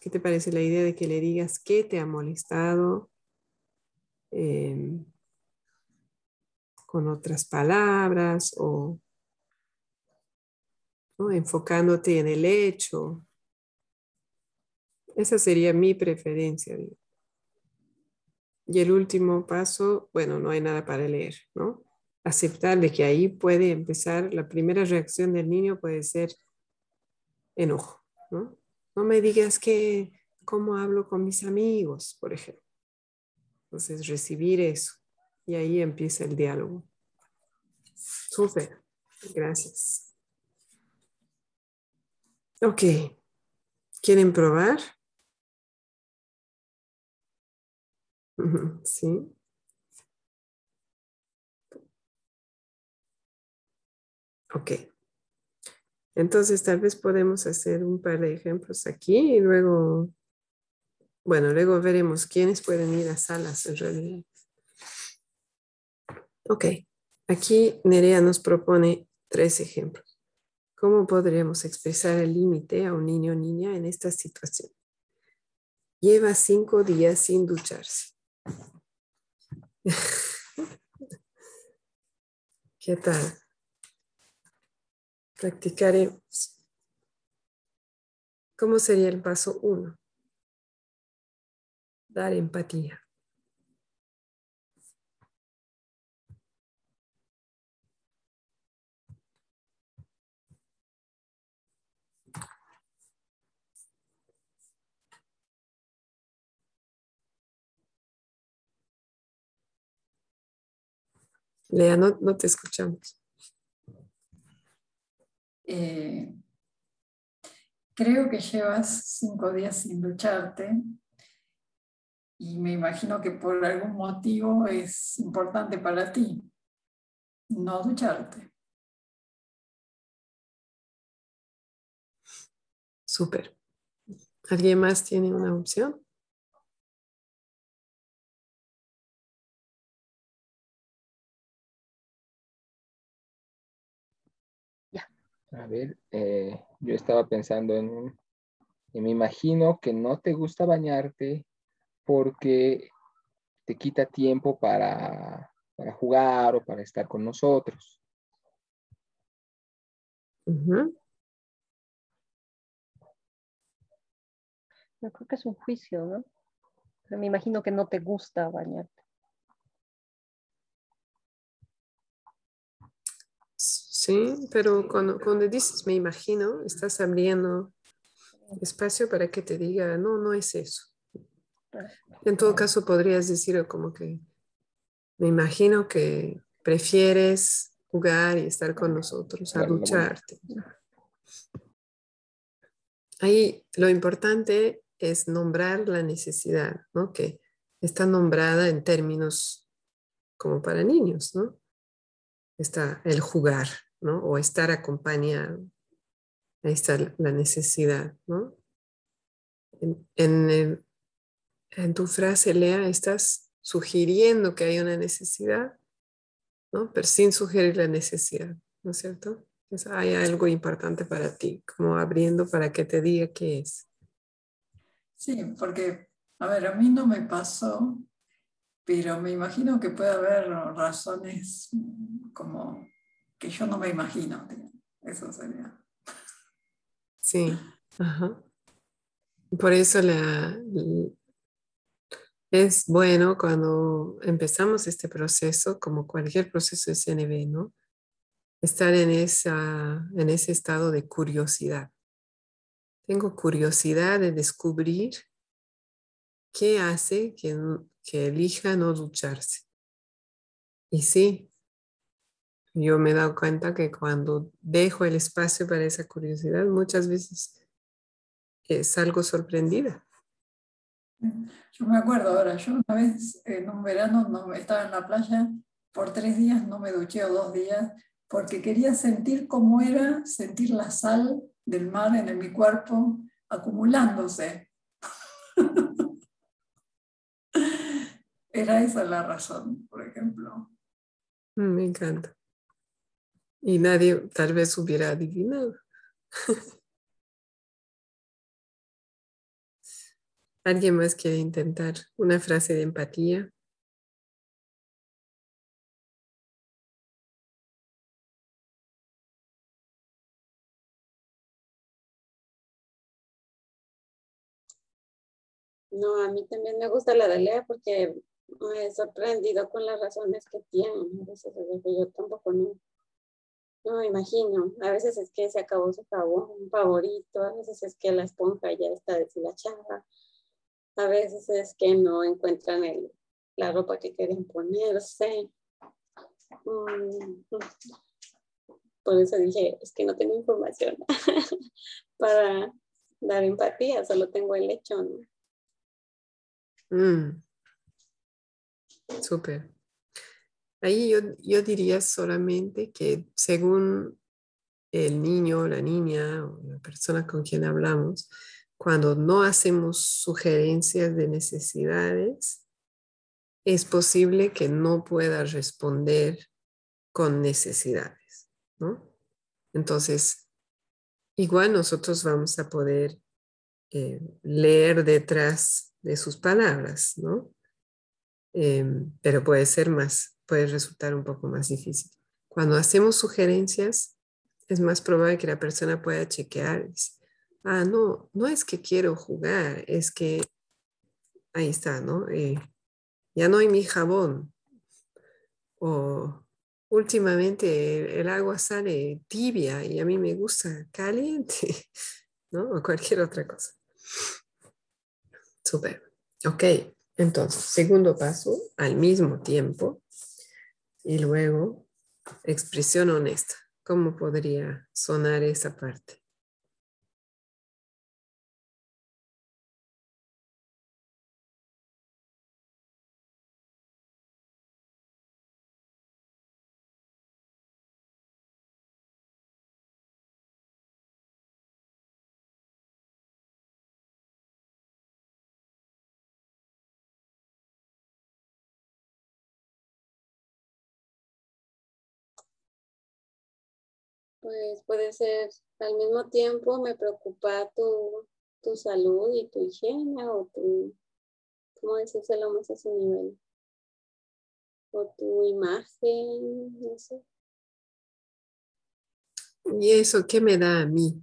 ¿Qué te parece la idea de que le digas qué te ha molestado? Em, con otras palabras o enfocándote en el hecho. Esa sería mi preferencia. Y el último paso, bueno, no hay nada para leer, ¿no? Aceptar de que ahí puede empezar, la primera reacción del niño puede ser enojo, ¿no? No me digas que cómo hablo con mis amigos, por ejemplo. Entonces, recibir eso. Y ahí empieza el diálogo. Súper. Gracias. Ok. ¿Quieren probar? Sí. Ok. Entonces, tal vez podemos hacer un par de ejemplos aquí y luego, bueno, luego veremos quiénes pueden ir a salas en realidad. Ok. Aquí Nerea nos propone tres ejemplos. ¿Cómo podríamos expresar el límite a un niño o niña en esta situación? Lleva cinco días sin ducharse. ¿Qué tal? Practicaremos. ¿Cómo sería el paso uno? Dar empatía. Lea, no, te escuchamos. Eh, creo que llevas cinco días sin ducharte y me imagino que por algún motivo es importante para ti no ducharte. Súper. ¿Alguien más tiene una opción? A ver, eh, yo estaba pensando en, y me imagino que no te gusta bañarte porque te quita tiempo para, jugar o para estar con nosotros. Yo creo que es un juicio, ¿no? me imagino que no te gusta bañarte. Sí, pero cuando, cuando dices me imagino, estás abriendo espacio para que te diga, no, no es eso. En todo caso, podrías decir como que me imagino que prefieres jugar y estar con nosotros, a ducharte. Ahí lo importante es nombrar la necesidad, ¿no? Que está nombrada en términos como para niños, ¿no? Está el jugar, ¿no? O estar acompañado. Ahí está la necesidad, ¿no? En, tu frase, Lea, estás sugiriendo que hay una necesidad, ¿no? Pero sin sugerir la necesidad, ¿no es cierto? hay algo importante para ti, como abriendo para que te diga qué es. Sí, porque, a ver, a mí no me pasó, pero me imagino que puede haber razones como que yo no me imagino. Eso sería. Sí, Por eso la, es bueno cuando empezamos este proceso, como cualquier proceso de CNB, ¿no? Estar en, esa, en ese estado de curiosidad. Tengo curiosidad de descubrir qué hace que, que elija no ducharse. Y sí, yo me he dado cuenta que cuando dejo el espacio para esa curiosidad, muchas veces salgo sorprendida. Yo me acuerdo ahora, yo una vez en un verano no, estaba en la playa, por tres días no me duché o dos días, porque quería sentir cómo era sentir la sal del mar en mi cuerpo acumulándose. era esa la razón, por ejemplo. Mm, me encanta y nadie tal vez hubiera adivinado. ¿Alguien más quiere intentar una frase de empatía? No, a mí también me gusta la de Lea porque me he sorprendido con las razones que tiene. Yo tampoco no, no imagino. A veces es que se acabó su jabón favorito, a veces es que la esponja ya está deshilachada, a veces es que no encuentran el, la ropa que quieren ponerse. Mm, por eso dije, es que no tengo información para dar empatía, solo tengo el hecho, ¿no? Mm. Ahí yo, yo diría solamente que según el niño, la niña o la persona con quien hablamos, cuando no hacemos sugerencias de necesidades, es posible que no pueda responder con necesidades, ¿no? Entonces, igual nosotros vamos a poder eh, leer detrás de sus palabras, ¿no? Em, pero puede ser más, puede resultar un poco más difícil. Cuando hacemos sugerencias, es más probable que la persona pueda chequear. Ah, no, no es que quiero jugar, es que ahí está, ¿no? Eh, ya no hay mi jabón. O últimamente el agua sale tibia y a mí me gusta caliente, ¿no? O cualquier otra cosa. Súper. Ok, entonces, segundo paso, al mismo tiempo, y luego expresión honesta. ¿Cómo podría sonar esa parte? Pues puede ser al mismo tiempo me preocupa tu, tu salud y tu higiene o tu, ¿cómo decírselo más a ese nivel? O tu imagen, no sé. ¿Y eso qué me da a mí?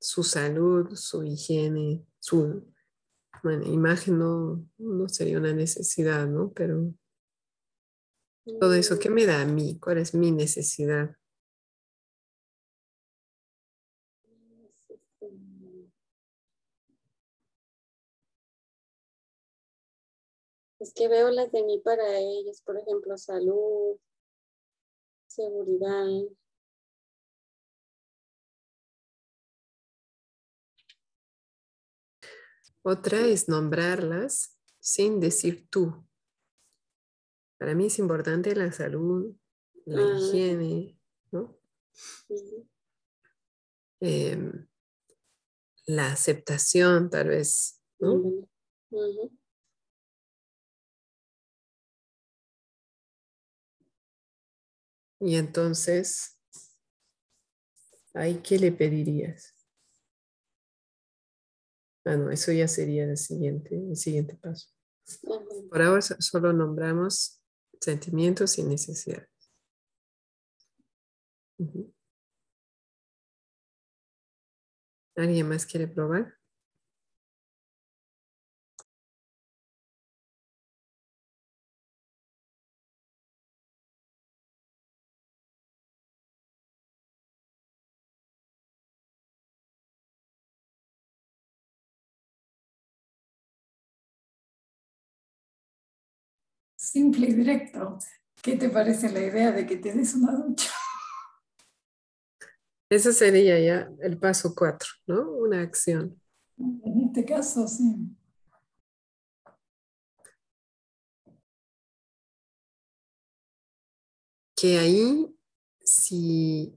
Su salud, su higiene, su bueno, imagen no, no sería una necesidad, ¿no? Pero todo eso, ¿qué me da a mí? ¿Cuál es mi necesidad? Es que veo las de mí para ellos, por ejemplo, salud, seguridad. Otra es nombrarlas sin decir tú. Para mí es importante la salud, la ah. higiene, ¿no? Em, la aceptación, tal vez, ¿no? Y entonces, ¿ahí qué le pedirías? Bueno, eso ya sería el siguiente, el siguiente paso. Por ahora solo nombramos sentimientos y necesidades. ¿Alguien más quiere probar? Simple y directo. ¿Qué te parece la idea de que te des una ducha? Ese sería ya el paso cuatro, ¿no? Una acción. En este caso, sí. Que ahí, si,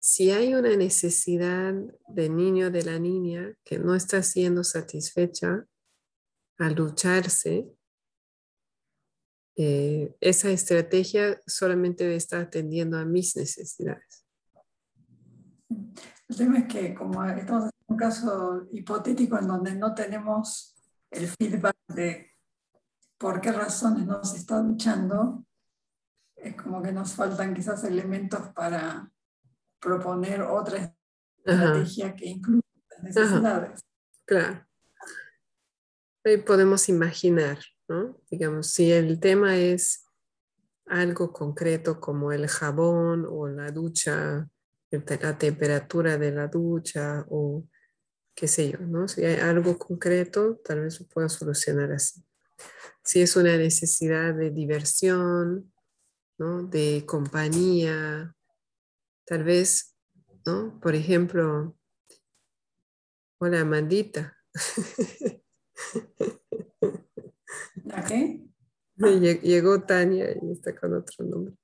si hay una necesidad del niño o de la niña que no está siendo satisfecha, a lucharse, eh, esa estrategia solamente está atendiendo a mis necesidades. El tema es que como estamos en un caso hipotético en donde no tenemos el feedback de por qué razones no se está luchando, es como que nos faltan quizás elementos para proponer otra estrategia que incluya las necesidades. Claro. Ahí podemos imaginar, ¿no? Digamos, si el tema es algo concreto como el jabón o la ducha, la temperatura de la ducha o qué sé yo, ¿no? Si hay algo concreto, tal vez lo pueda solucionar así. Si es una necesidad de diversión. De compañía, tal vez, ¿no? Por ejemplo, hola, Mandita. ¿A qué? Llegó Tania y está con otro nombre.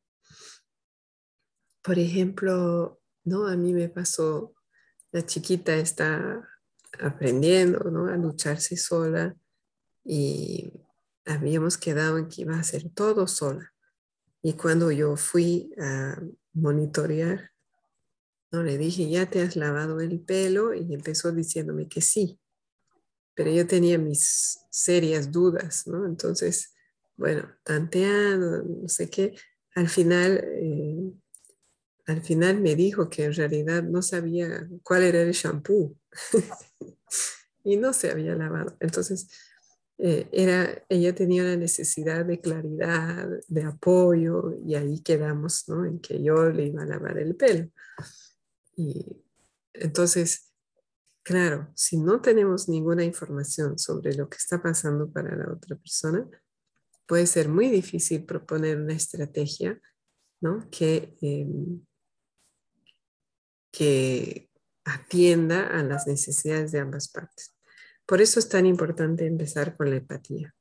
Por ejemplo, ¿no? A mí me pasó, la chiquita está aprendiendo, ¿no? A lucharse sola y habíamos quedado en que iba a hacer todo sola. Y cuando yo fui a monitorear, ¿no? le dije, ¿ya te has lavado el pelo? Y empezó diciéndome que sí pero yo tenía mis serias dudas, ¿no? Entonces, bueno, tanteando, no sé qué, al final, eh, al final me dijo que en realidad no sabía cuál era el shampoo y no se había lavado. Entonces, eh, era, ella tenía una necesidad de claridad, de apoyo, y ahí quedamos, ¿no? En que yo le iba a lavar el pelo. Y entonces, Claro, si no tenemos ninguna información sobre lo que está pasando para la otra persona, puede ser muy difícil proponer una estrategia que, em, que atienda a las necesidades de ambas partes. Por eso es tan importante empezar con la empatía,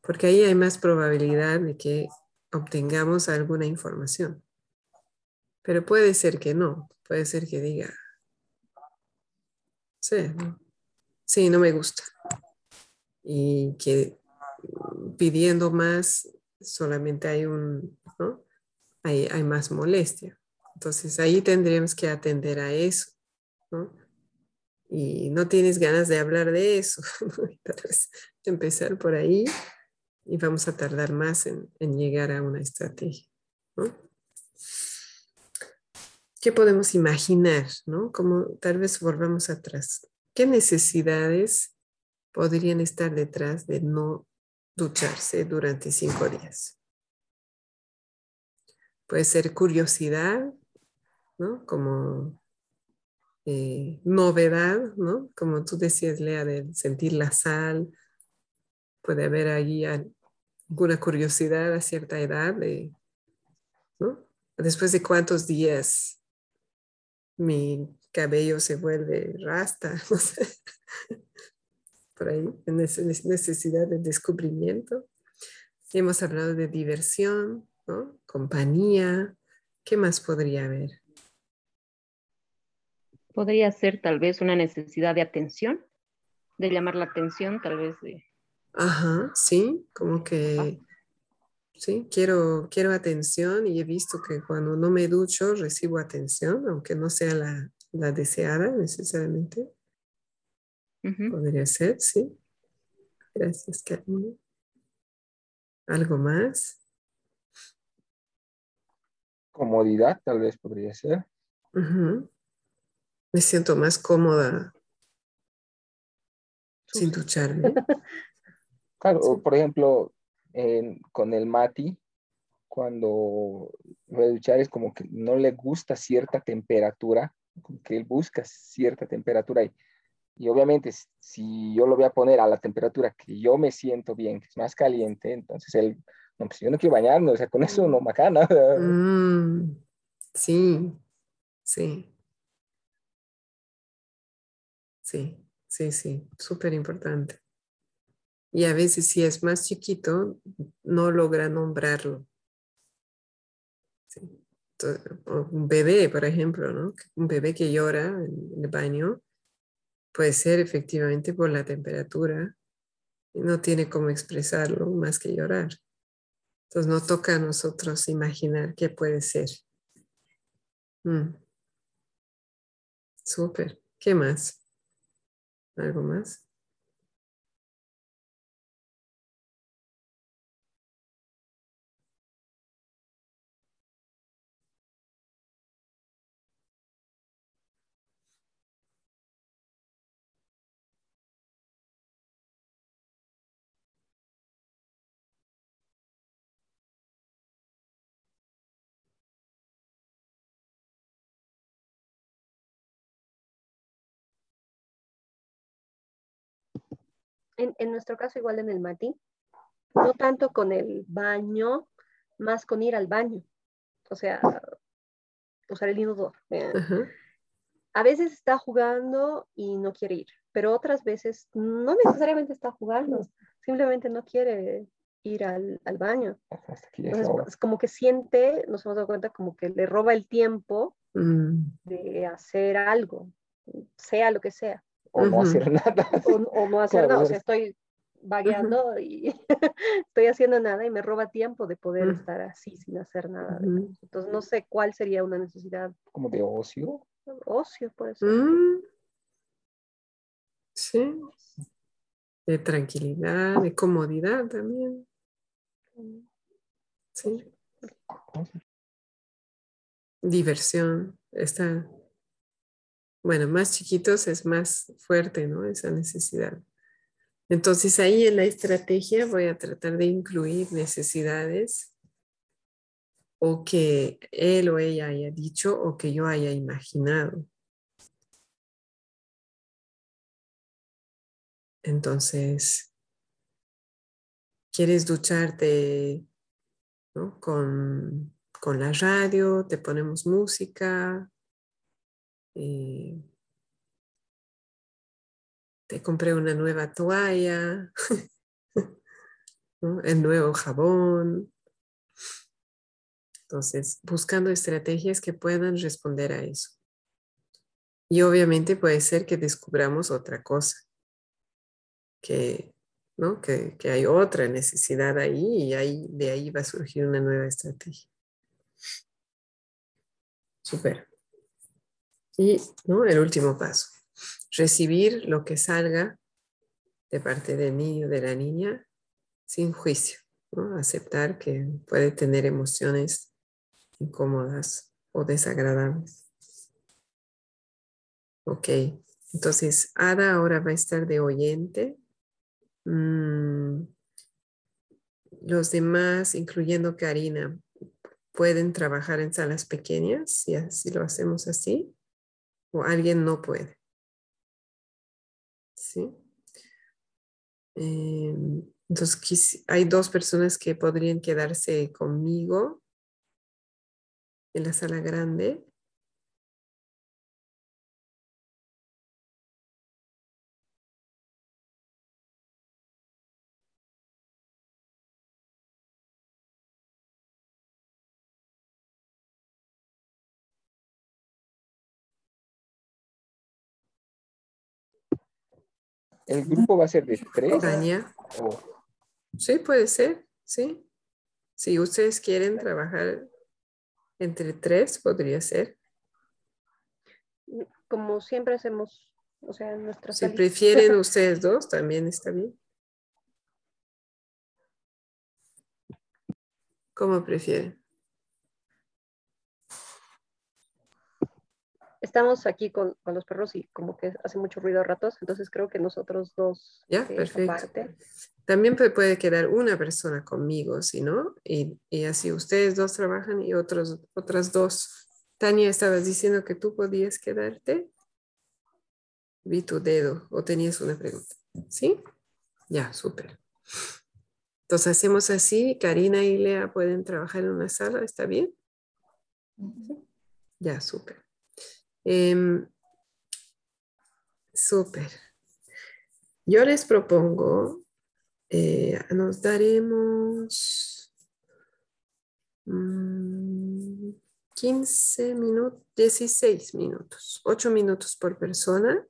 porque ahí hay más probabilidad de que obtengamos alguna información. Pero puede ser que no, puede ser que diga, Sí, sí, no me gusta. Y que pidiendo más solamente hay un. Hay, hay más molestia. Entonces ahí tendríamos que atender a eso. Y no tienes ganas de hablar de eso. Entonces, empezar por ahí y vamos a tardar más en, en llegar a una estrategia. ¿Qué podemos imaginar? ¿no? Como tal vez volvamos atrás. ¿Qué necesidades podrían estar detrás de no ducharse durante cinco días? Puede ser curiosidad, ¿no? Como eh, novedad, ¿no? Como tú decías, Lea, de sentir la sal. Puede haber allí alguna curiosidad a cierta edad, ¿no? Después de cuántos días mi cabello se vuelve rasta, no sé. Por ahí, en necesidad de descubrimiento. Hemos hablado de diversión, ¿no? compañía. ¿Qué más podría haber? Podría ser tal vez una necesidad de atención, de llamar la atención, tal vez de... Ajá, sí, como que ¿sí? Quiero, quiero atención y he visto que cuando no me ducho recibo atención, aunque no sea la, la deseada necesariamente. Podría ser, sí. Gracias, Carmen. ¿Algo más? Comodidad, tal vez podría ser. Me siento más cómoda sin ducharme. Claro, por ejemplo, con el Mati, cuando va a duchar es como que no le gusta cierta temperatura, que él busca cierta temperatura y, y obviamente si yo lo voy a poner a la temperatura que yo me siento bien, que es más caliente, entonces él, no, pues yo no quiero bañarme, o sea, con eso no macana. Mm, sí, sí. Sí, sí, sí, súper importante. Y a veces si es más chiquito, no logra nombrarlo. un bebé, por ejemplo, ¿no? Un bebé que llora en el baño puede ser efectivamente por la temperatura y no tiene cómo expresarlo más que llorar. Entonces no toca a nosotros imaginar qué puede ser. Mm. Súper. ¿Qué más? ¿Algo más? En, en, nuestro caso igual en el Mati, no tanto con el baño, más con ir al baño. O sea, usar el inodoro. A veces está jugando y no quiere ir, pero otras veces no necesariamente está jugando, simplemente no quiere ir al, al baño. Entonces, como que siente, nos hemos dado cuenta, como que le roba el tiempo mm. de hacer algo, sea lo que sea. O no hacer nada. O, no hacer nada, o sea, estoy vagueando y estoy haciendo nada y me roba tiempo de poder estar así sin hacer nada. Entonces no sé cuál sería una necesidad. ¿Como de ocio? Ocio, puede ser. Mm. Sí. De tranquilidad, de comodidad también. Sí. Diversión. Está. Bueno, más chiquitos es más fuerte, ¿no? Esa necesidad. Entonces ahí en la estrategia voy a tratar de incluir necesidades o que él o ella haya dicho o que yo haya imaginado. Entonces, ¿quieres ducharte con, la radio? ¿Te ponemos música? Eh, te compré una nueva toalla, el nuevo jabón. Entonces, buscando estrategias que puedan responder a eso. Y obviamente puede ser que descubramos otra cosa, que, ¿no? que, que hay otra necesidad ahí y ahí, de ahí va a surgir una nueva estrategia. Super. Y ¿no? el último paso recibir lo que salga de parte del niño, de la niña, sin juicio, aceptar que puede tener emociones incómodas o desagradables. Ok, entonces Ada ahora va a estar de oyente. Mm, los demás, incluyendo Karina, pueden trabajar en salas pequeñas si así lo hacemos así, o alguien no puede. ¿sí? Em, entonces, hay dos personas que podrían quedarse conmigo en la sala grande. ¿El grupo va a ser de tres? Sí, puede ser, sí. Si ustedes quieren trabajar entre tres, podría ser. Como siempre hacemos, o sea, en nuestra Si prefieren ustedes dos, también está bien. ¿Cómo prefieren? Estamos aquí con, los perros y como que hace mucho ruido a ratos, entonces creo que nosotros dos. Ya, perfecto. También puede quedar una persona conmigo, si no, y, así ustedes dos trabajan y otros, otras dos. Tania, estabas diciendo que tú podías quedarte. Vi tu dedo o tenías una pregunta. ¿Sí? Ya, súper. Entonces hacemos así, Karina y Lea pueden trabajar en una sala, ¿está bien? Ya, súper. Eh, Súper. Yo les propongo, eh, nos daremos 15 mm, minutos, 16 minutos, 8 minutos por persona.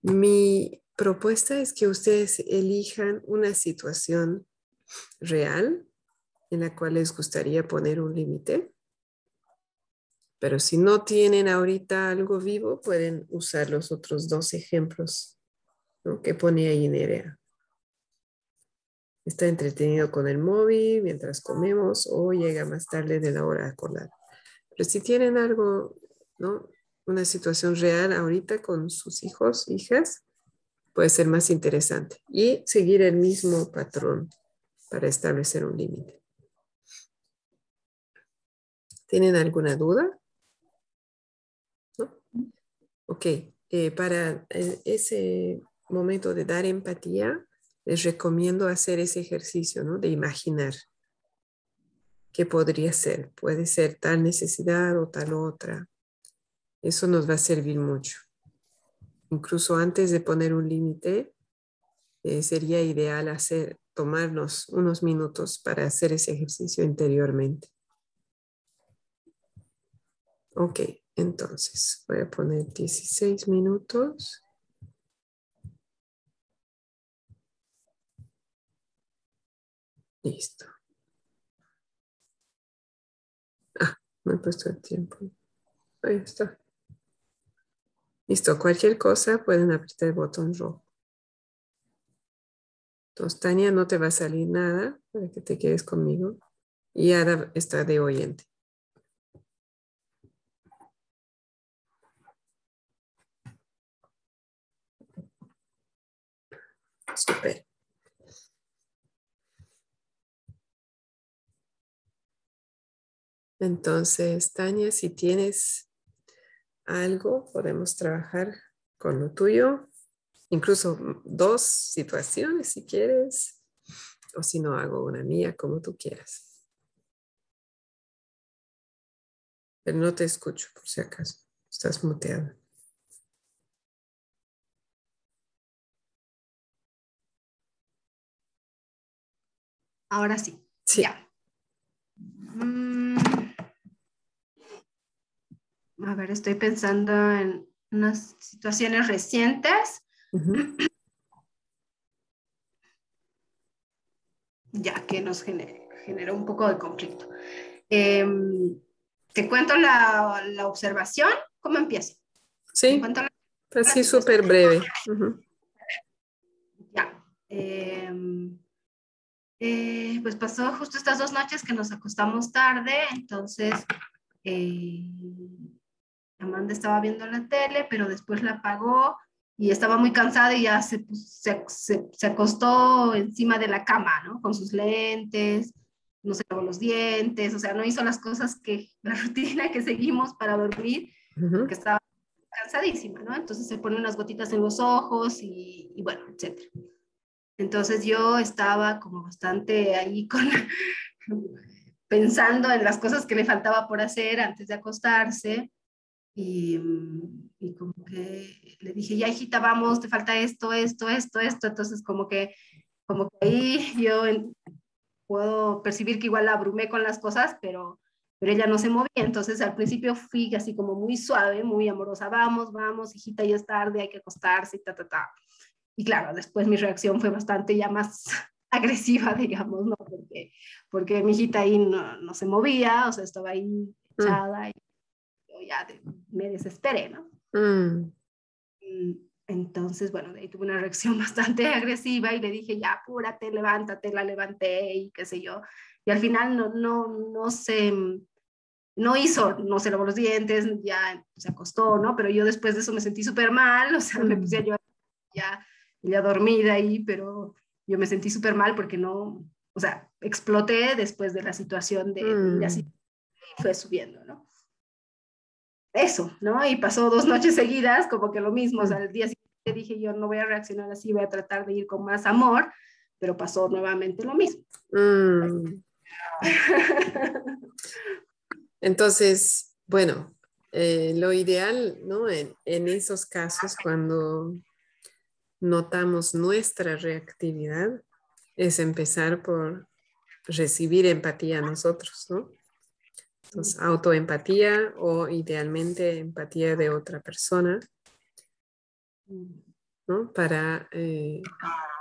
Mi propuesta es que ustedes elijan una situación real en la cual les gustaría poner un límite pero si no tienen ahorita algo vivo, pueden usar los otros dos ejemplos que pone ahí Nerea. Está entretenido con el móvil mientras comemos o llega más tarde de la hora acordada. Pero si tienen algo, ¿no? una situación real ahorita con sus hijos, hijas, puede ser más interesante. Y seguir el mismo patrón para establecer un límite. ¿Tienen alguna duda? Ok, eh, para eh, ese momento de dar empatía, les recomiendo hacer ese ejercicio, ¿no? De imaginar qué podría ser. Puede ser tal necesidad o tal otra. Eso nos va a servir mucho. Incluso antes de poner un límite, eh, sería ideal hacer, tomarnos unos minutos para hacer ese ejercicio interiormente. Ok, entonces voy a poner 16 minutos. Listo. Ah, me he puesto el tiempo. Ahí está. Listo, cualquier cosa pueden apretar el botón rojo. Entonces, Tania, no te va a salir nada para que te quedes conmigo. Y ahora está de oyente. Super. Entonces, Tania, si tienes algo, podemos trabajar con lo tuyo, incluso dos situaciones si quieres, o si no, hago una mía, como tú quieras. Pero no te escucho, por si acaso. Estás muteada. Ahora sí. Sí. Ya. Mm. A ver, estoy pensando en unas situaciones recientes. Ya que nos generó un poco de conflicto. Em, ¿Te cuento la, observación? ¿Cómo empiezo? Sí, así súper breve. Ya. Em, eh, pues pasó justo estas dos noches que nos acostamos tarde, entonces eh, Amanda estaba viendo la tele, pero después la apagó y estaba muy cansada y ya se, se, se, acostó encima de la cama, ¿no? Con sus lentes, no se lavó los dientes, o sea, no hizo las cosas que, la rutina que seguimos para dormir, que estaba cansadísima, ¿no? Entonces se pone unas gotitas en los ojos y, y bueno, etcétera. Entonces yo estaba como bastante ahí con, pensando en las cosas que le faltaba por hacer antes de acostarse y, y, como que le dije, ya hijita, vamos, te falta esto, esto, esto, esto. Entonces como que, como que ahí yo puedo percibir que igual la abrumé con las cosas, pero, pero ella no se movía. Entonces al principio fui así como muy suave, muy amorosa, vamos, vamos, hijita, ya es tarde, hay que acostarse, ta, ta, ta. Y claro, después mi reacción fue bastante ya más agresiva, digamos, ¿no? Porque, porque mi hijita ahí no, no se movía, o sea, estaba ahí mm. echada y yo ya me desesperé, ¿no? Mm. Mm, entonces, bueno, de ahí tuve una reacción bastante agresiva y le dije, ya, apúrate, levántate, la levanté y qué sé yo. Y al final no, no, no se, no hizo, no se lavó los dientes, ya se acostó, ¿no? Pero yo después de eso me sentí súper mal, o sea, me puse a llorar ya ya dormida ahí, pero yo me sentí súper mal porque no, o sea, exploté después de la situación de, mm. así fue subiendo, ¿no? Eso, ¿no? Y pasó dos noches seguidas, como que lo mismo, o sea, el día siguiente dije yo no voy a reaccionar así, voy a tratar de ir con más amor, pero pasó nuevamente lo mismo. Mm. Entonces, bueno, eh, lo ideal, ¿no? En, en, esos casos, cuando notamos nuestra reactividad es empezar por recibir empatía a nosotros, ¿no? Entonces, autoempatía o idealmente empatía de otra persona, ¿no? Para eh,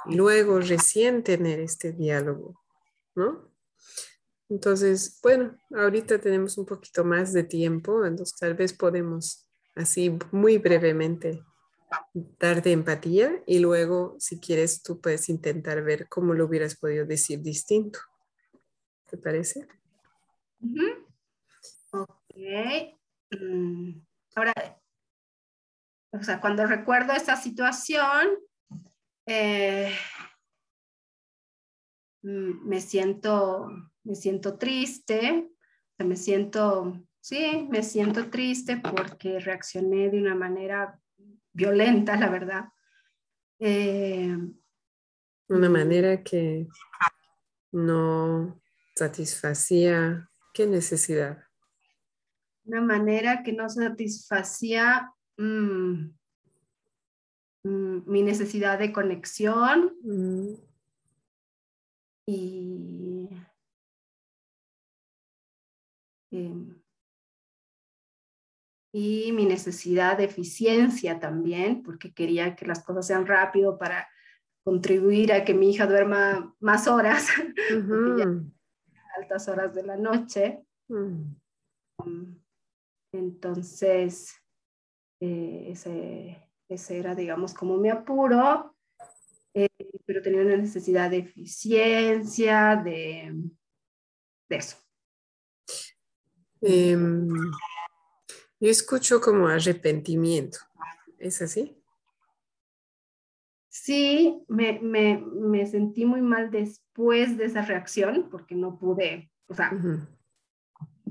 luego recién tener este diálogo, ¿no? Entonces, bueno, ahorita tenemos un poquito más de tiempo, entonces tal vez podemos así muy brevemente darte empatía y luego, si quieres, tú puedes intentar ver cómo lo hubieras podido decir distinto. ¿Te parece? Ok. Mm, ahora, o sea, cuando recuerdo esta situación, eh, mm, me siento, me siento triste, me siento, sí, me siento triste porque reaccioné de una manera violenta, la verdad. Eh, Una manera que no satisfacía qué necesidad. Una manera que no satisfacía mm, mm, mi necesidad de conexión mm. y em, y mi necesidad de eficiencia también, porque quería que las cosas sean rápido para contribuir a que mi hija duerma más horas, altas horas de la noche. Mm. Mm. Entonces, eh, ese, ese, era, digamos, como mi apuro, eh, pero tenía una necesidad de eficiencia, de, de eso. Em, yo escucho como arrepentimiento. ¿Es así? Sí, me, me, me, sentí muy mal después de esa reacción porque no pude, o sea,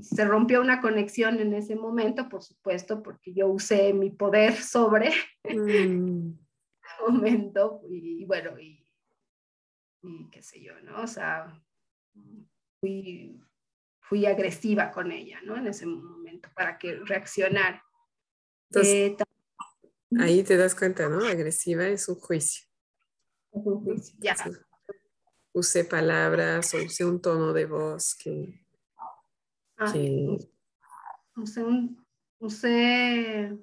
se rompió una conexión en ese momento, por supuesto, porque yo usé mi poder sobre mm. momento y, bueno, y, y, qué sé yo, ¿no? O sea, fui, fui agresiva con ella, ¿no? En ese momento para que reaccionara. Eh, ahí te das cuenta, ¿no? Agresiva es un juicio. un juicio, ya. Usé palabras o usé un tono de voz que... Ah, Usé un... Usé...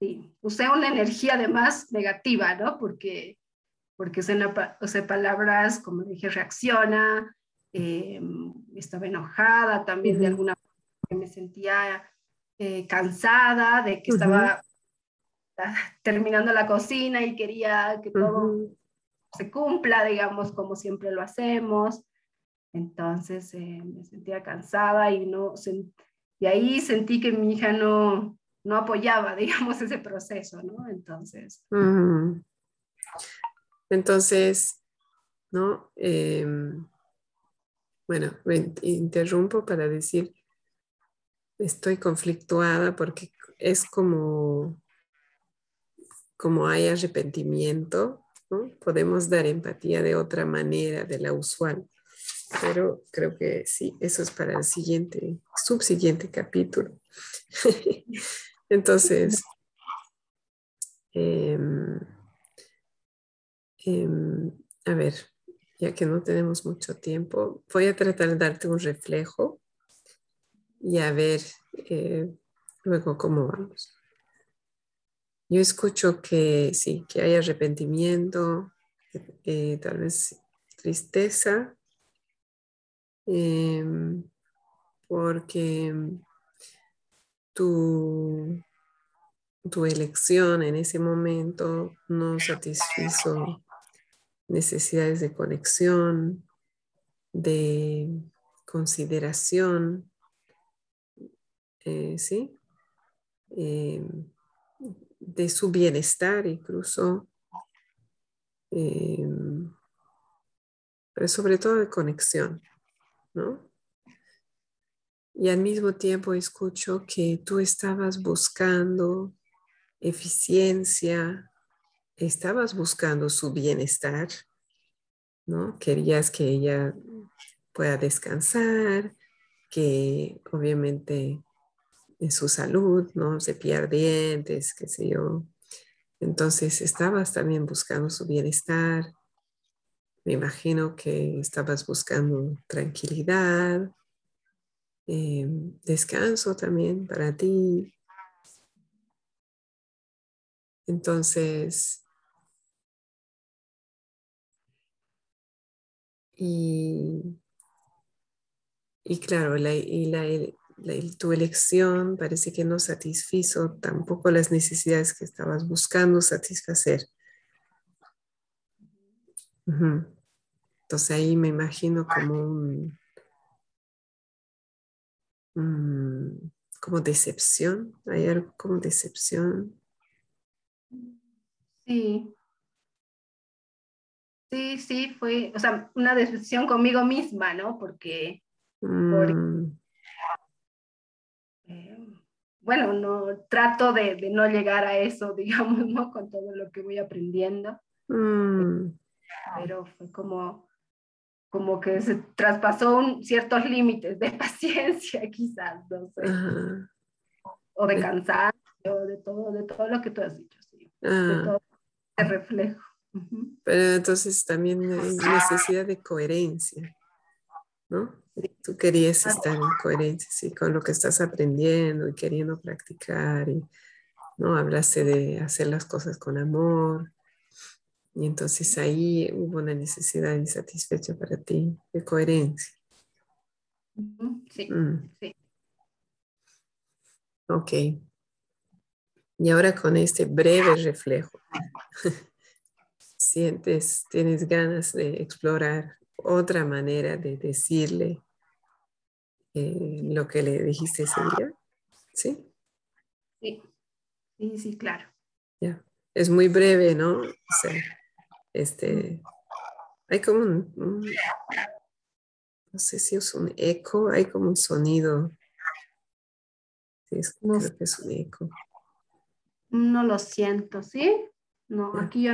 Sí, usé una energía además negativa, ¿no? Porque, porque usé, usé palabras como dije, reacciona, eh, estaba enojada también de alguna forma, que me sentía eh, cansada, de que estaba terminando la cocina y quería que todo se cumpla, digamos, como siempre lo hacemos. Entonces eh, me sentía cansada y, no, y ahí sentí que mi hija no, no apoyaba, digamos, ese proceso, ¿no? Entonces. Entonces, ¿no? Em, bueno, me interrumpo para decir, estoy conflictuada porque es como, como hay arrepentimiento, podemos dar empatía de otra manera de la usual, pero creo que sí, eso es para el siguiente, subsiguiente capítulo. Entonces, em, em, a ver, ya que no tenemos mucho tiempo, voy a tratar de darte un reflejo y a ver eh, luego cómo vamos. Yo escucho que sí, que hay arrepentimiento, eh, tal vez tristeza, em, porque tu, tu elección en ese momento no satisfizo necesidades de conexión, de consideración, eh, ¿sí? Eh, de su bienestar incluso, eh, pero sobre todo de conexión, ¿no? Y al mismo tiempo escucho que tú estabas buscando eficiencia, estabas buscando su bienestar, ¿no? Querías que ella pueda descansar, que obviamente en su salud, ¿no? Cepillar dientes, qué sé yo. Entonces estabas también buscando su bienestar. Me imagino que estabas buscando tranquilidad, em, descanso también para ti. Entonces, Y, y claro, la, y la, tu elección parece que no satisfizo tampoco las necesidades que estabas buscando satisfacer. Entonces ahí me imagino como un, como decepción, hay algo como decepción. Sí, Sí, sí, fue, o sea, una decepción conmigo misma, ¿no? Porque, mm. eh, bueno, no trato de, no llegar a eso, digamos, ¿no? Con todo lo que voy aprendiendo. Mm. Pero fue como, como que se traspasó un, ciertos límites de paciencia, quizás, no sé. O de cansancio, de todo, de todo lo que tú has dicho, sí. De ah. todo el reflejo. Pero entonces también hay necesidad de coherencia, ¿no? Tú querías estar en coherencia sí, con lo que estás aprendiendo y queriendo practicar y no hablaste de hacer las cosas con amor y entonces ahí hubo una necesidad insatisfecha para ti de coherencia. Sí, mm. sí. Ok. Y ahora con este breve reflejo, sientes, tienes ganas de explorar otra manera de decirle eh, lo que le dijiste ese día? ¿Sí? Sí, sí, sí, claro. Ya, es muy breve, ¿no? O sea, este, hay como un, no sé si es un eco, hay como un sonido. Sí, no, creo que es un eco. No lo siento, ¿sí? No, aquí yo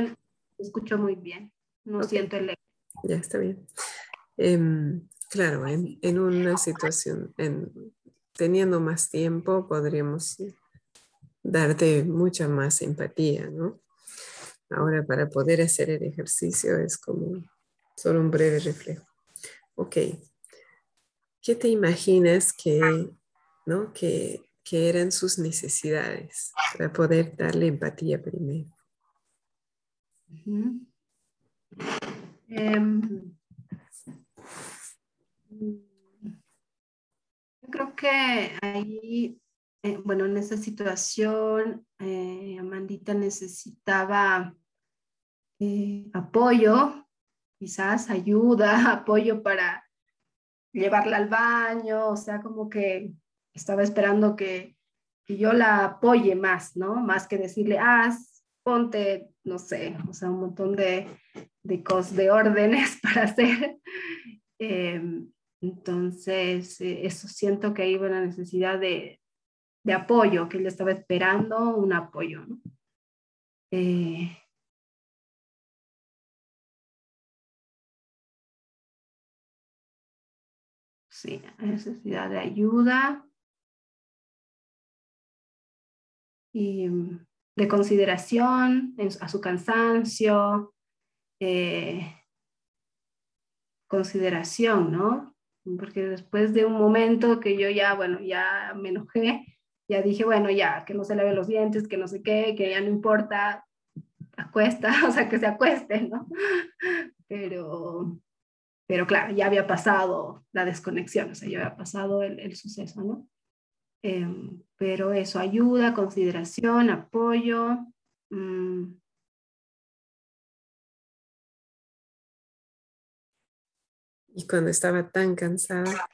escucho muy bien, no siento el eco. Ya, está bien. Em, Claro, en, una situación, teniendo más tiempo, podríamos darte mucha más empatía, ¿no? Ahora, para poder hacer el ejercicio es como solo un breve reflejo. Ok, ¿qué te imaginas que, ¿no? que, eran sus necesidades para poder darle empatía primero? Yo creo que ahí, eh, bueno, en esa situación, eh, Amandita necesitaba eh, apoyo, quizás ayuda, apoyo para llevarla al baño, o sea, como que estaba esperando que, yo la apoye más, ¿no? Más que decirle, haz, ponte, no sé, o sea, un montón de, de, cosas, de órdenes para hacer. Em, entonces, eh, eso siento que ahí hubo una necesidad de, apoyo, que él estaba esperando un apoyo. Eh, sí, necesidad de ayuda y mm, de consideración a su cansancio, eh, consideración, ¿no? porque después de un momento que yo ya, bueno, ya me enojé, ya dije, bueno, ya, que no se lave los dientes, que no sé qué, que ya no importa, acuesta, o sea, que se acueste, ¿no? Pero, pero claro, ya había pasado la desconexión, o sea, ya había pasado el, suceso, ¿no? Em, pero eso, ayuda, consideración, apoyo. Mm, Y cuando estaba tan cansada.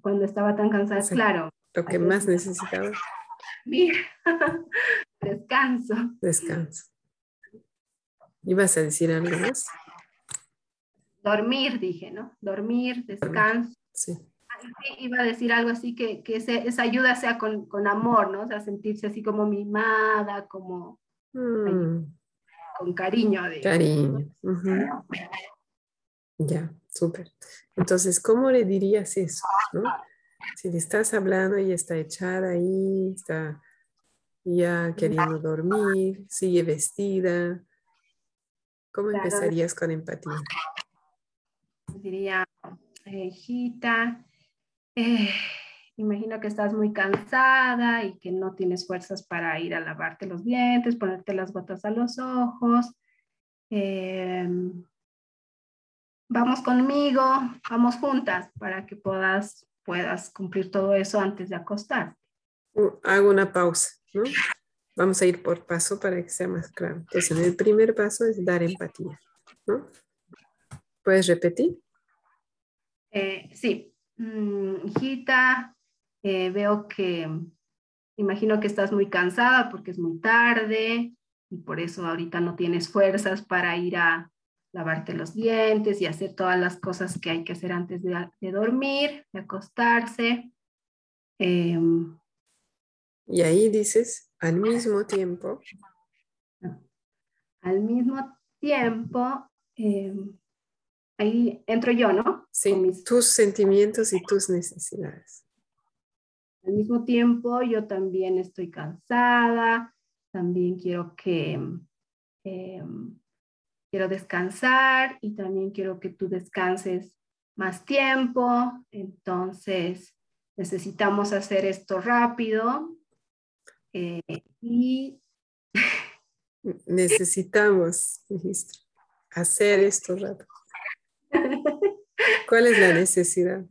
Cuando estaba tan cansada, claro. Lo que más necesitaba. Mira, descanso. Descanso. ¿Ibas a decir algo más? Dormir, dije, ¿no? Dormir, descanso. Sí. Iba a decir algo así que, que esa ayuda sea con, con, amor, ¿no? O sea, sentirse así como mimada, como... Mm con cariño. Cariño. Ya, súper. Entonces, ¿cómo le dirías eso? Si le estás hablando y está echada ahí, está ya queriendo dormir, sigue vestida, ¿cómo empezarías con empatía? Diría, hijita, eh, imagino que estás muy cansada y que no tienes fuerzas para ir a lavarte los dientes, ponerte las gotas a los ojos. Em, vamos conmigo, vamos juntas para que puedas, puedas cumplir todo eso antes de acostarte. Uh, hago una pausa, ¿no? Vamos a ir por paso para que sea más claro. Entonces, el primer paso es dar empatía, ¿no? ¿Puedes repetir? Eh, sí. Mm, hijita, eh, veo que, imagino que estás muy cansada porque es muy tarde y por eso ahorita no tienes fuerzas para ir a lavarte los dientes y hacer todas las cosas que hay que hacer antes de, dormir, de acostarse. Em, y ahí dices, al mismo tiempo. Al mismo tiempo, em, ahí entro yo, ¿no? Sí, tus sentimientos y tus necesidades. Al mismo tiempo, yo también estoy cansada, también quiero que em, quiero descansar y también quiero que tú descanses más tiempo. Entonces, necesitamos hacer esto rápido. Eh, y necesitamos, dijiste, hacer esto rápido. ¿Cuál es la necesidad?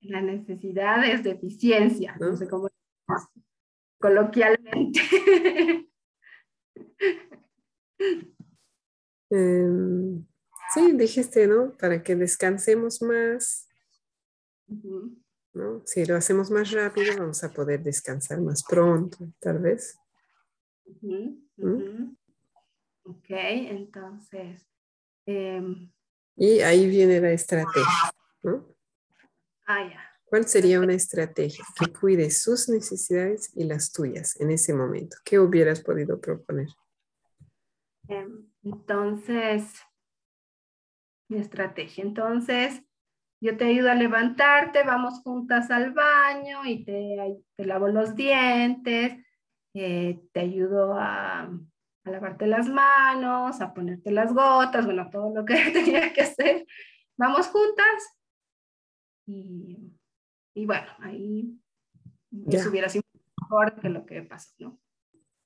La necesidad es de eficiencia, no, sé cómo coloquialmente. Em, sí, dijiste, ¿no? Para que descansemos más. ¿no? Si lo hacemos más rápido, vamos a poder descansar más pronto, tal vez. ¿Mm? Ok, entonces. Em, y ahí viene la estrategia, ¿no? Ah, ya. ¿Cuál sería una estrategia que cuide sus necesidades y las tuyas en ese momento? ¿Qué hubieras podido proponer? Em, entonces, mi estrategia. Entonces, yo te ayudo a levantarte, vamos juntas al baño y te, te lavo los dientes, eh, te ayudo a, a, lavarte las manos, a ponerte las gotas, bueno, todo lo que tenía que hacer. Vamos juntas y, y bueno, ahí eso hubiera sido mejor que lo que pasó, ¿no?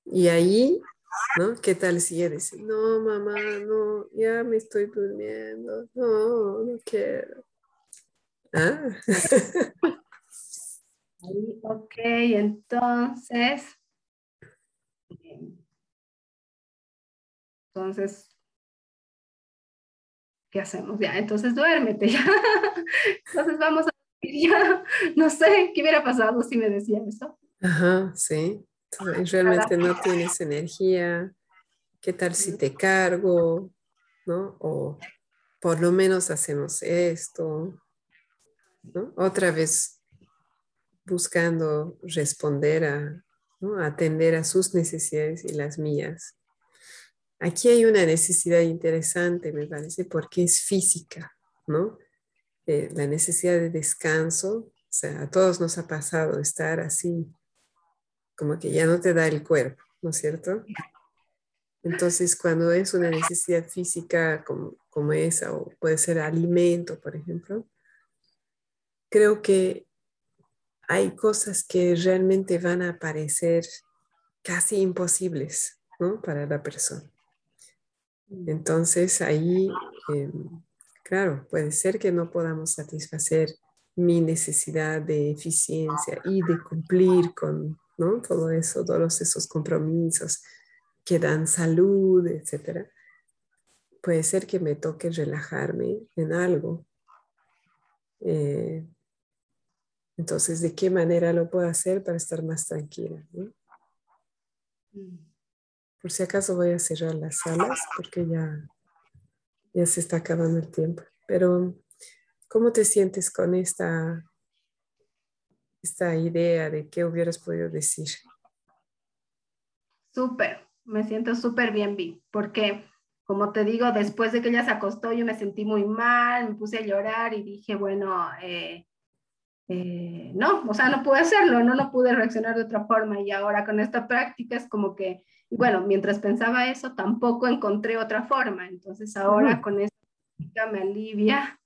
Y ahí, ¿no? ¿Qué tal si dice, no, mamá, no, ya me estoy durmiendo, no, no quiero? Ah. ok, entonces. Entonces, ¿qué hacemos? Ya, entonces duérmete ya. Entonces vamos a ya. No sé qué hubiera pasado si me decía eso. Ajá, sí. realmente no tienes energía. ¿Qué tal si te cargo? ¿No? O por lo menos hacemos esto. Otra vez buscando responder a, atender a sus necesidades y las mías. Aquí hay una necesidad interesante, me parece, porque es física, ¿no? Eh, la necesidad de descanso, o sea, a todos nos ha pasado estar así, como que ya no te da el cuerpo, ¿no es cierto? Entonces, cuando es una necesidad física como, como esa, o puede ser alimento, por ejemplo, creo que hay cosas que realmente van a parecer casi imposibles ¿no? para la persona. Entonces ahí, em, claro, puede ser que no podamos satisfacer mi necesidad de eficiencia y de cumplir con ¿no? todo eso, todos esos compromisos que dan salud, etc. Puede ser que me toque relajarme en algo. Eh, entonces, ¿de qué manera lo puedo hacer para estar más tranquila? Mm. Por si acaso voy a cerrar las salas porque ya, ya se está acabando el tiempo. Pero, ¿cómo te sientes con esta, esta idea de qué hubieras podido decir? Súper, me siento súper bien, Vi, porque como te digo, después de que ella se acostó, yo me sentí muy mal, me puse a llorar y dije, bueno, eh, eh, no, o sea, no pude hacerlo, no, no pude reaccionar de otra forma y ahora con esta práctica es como que, bueno, mientras pensaba eso, tampoco encontré otra forma, entonces ahora con esta práctica me alivia,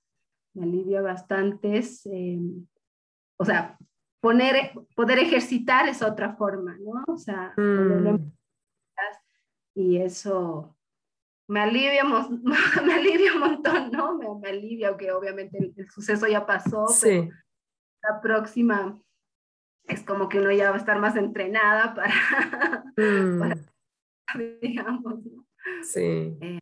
me alivia bastante, em, o sea, poner, poder ejercitar es otra forma, ¿no? O sea, mm. y eso me alivia, me alivia un montón, ¿no? Me, alivia, aunque obviamente el, suceso ya pasó, sí la próxima es como que uno ya va a estar más entrenada para, mm. digamos, Sí. Eh,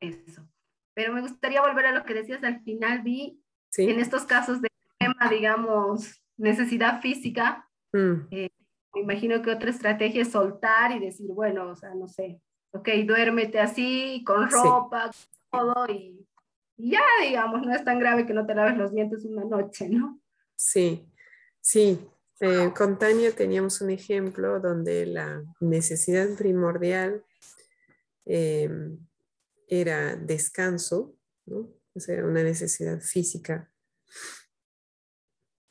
eso. Pero me gustaría volver a lo que decías al final, vi en estos casos de tema, digamos, necesidad física, mm. eh, me imagino que otra estrategia es soltar y decir, bueno, o sea, no sé, ok, duérmete así, con ropa, todo, y ya, digamos, no es tan grave que no te laves los dientes una noche, ¿no? Sí, Sí, con Tania teníamos un ejemplo donde la necesidad primordial em, era descanso, ¿no? o sea, una necesidad física.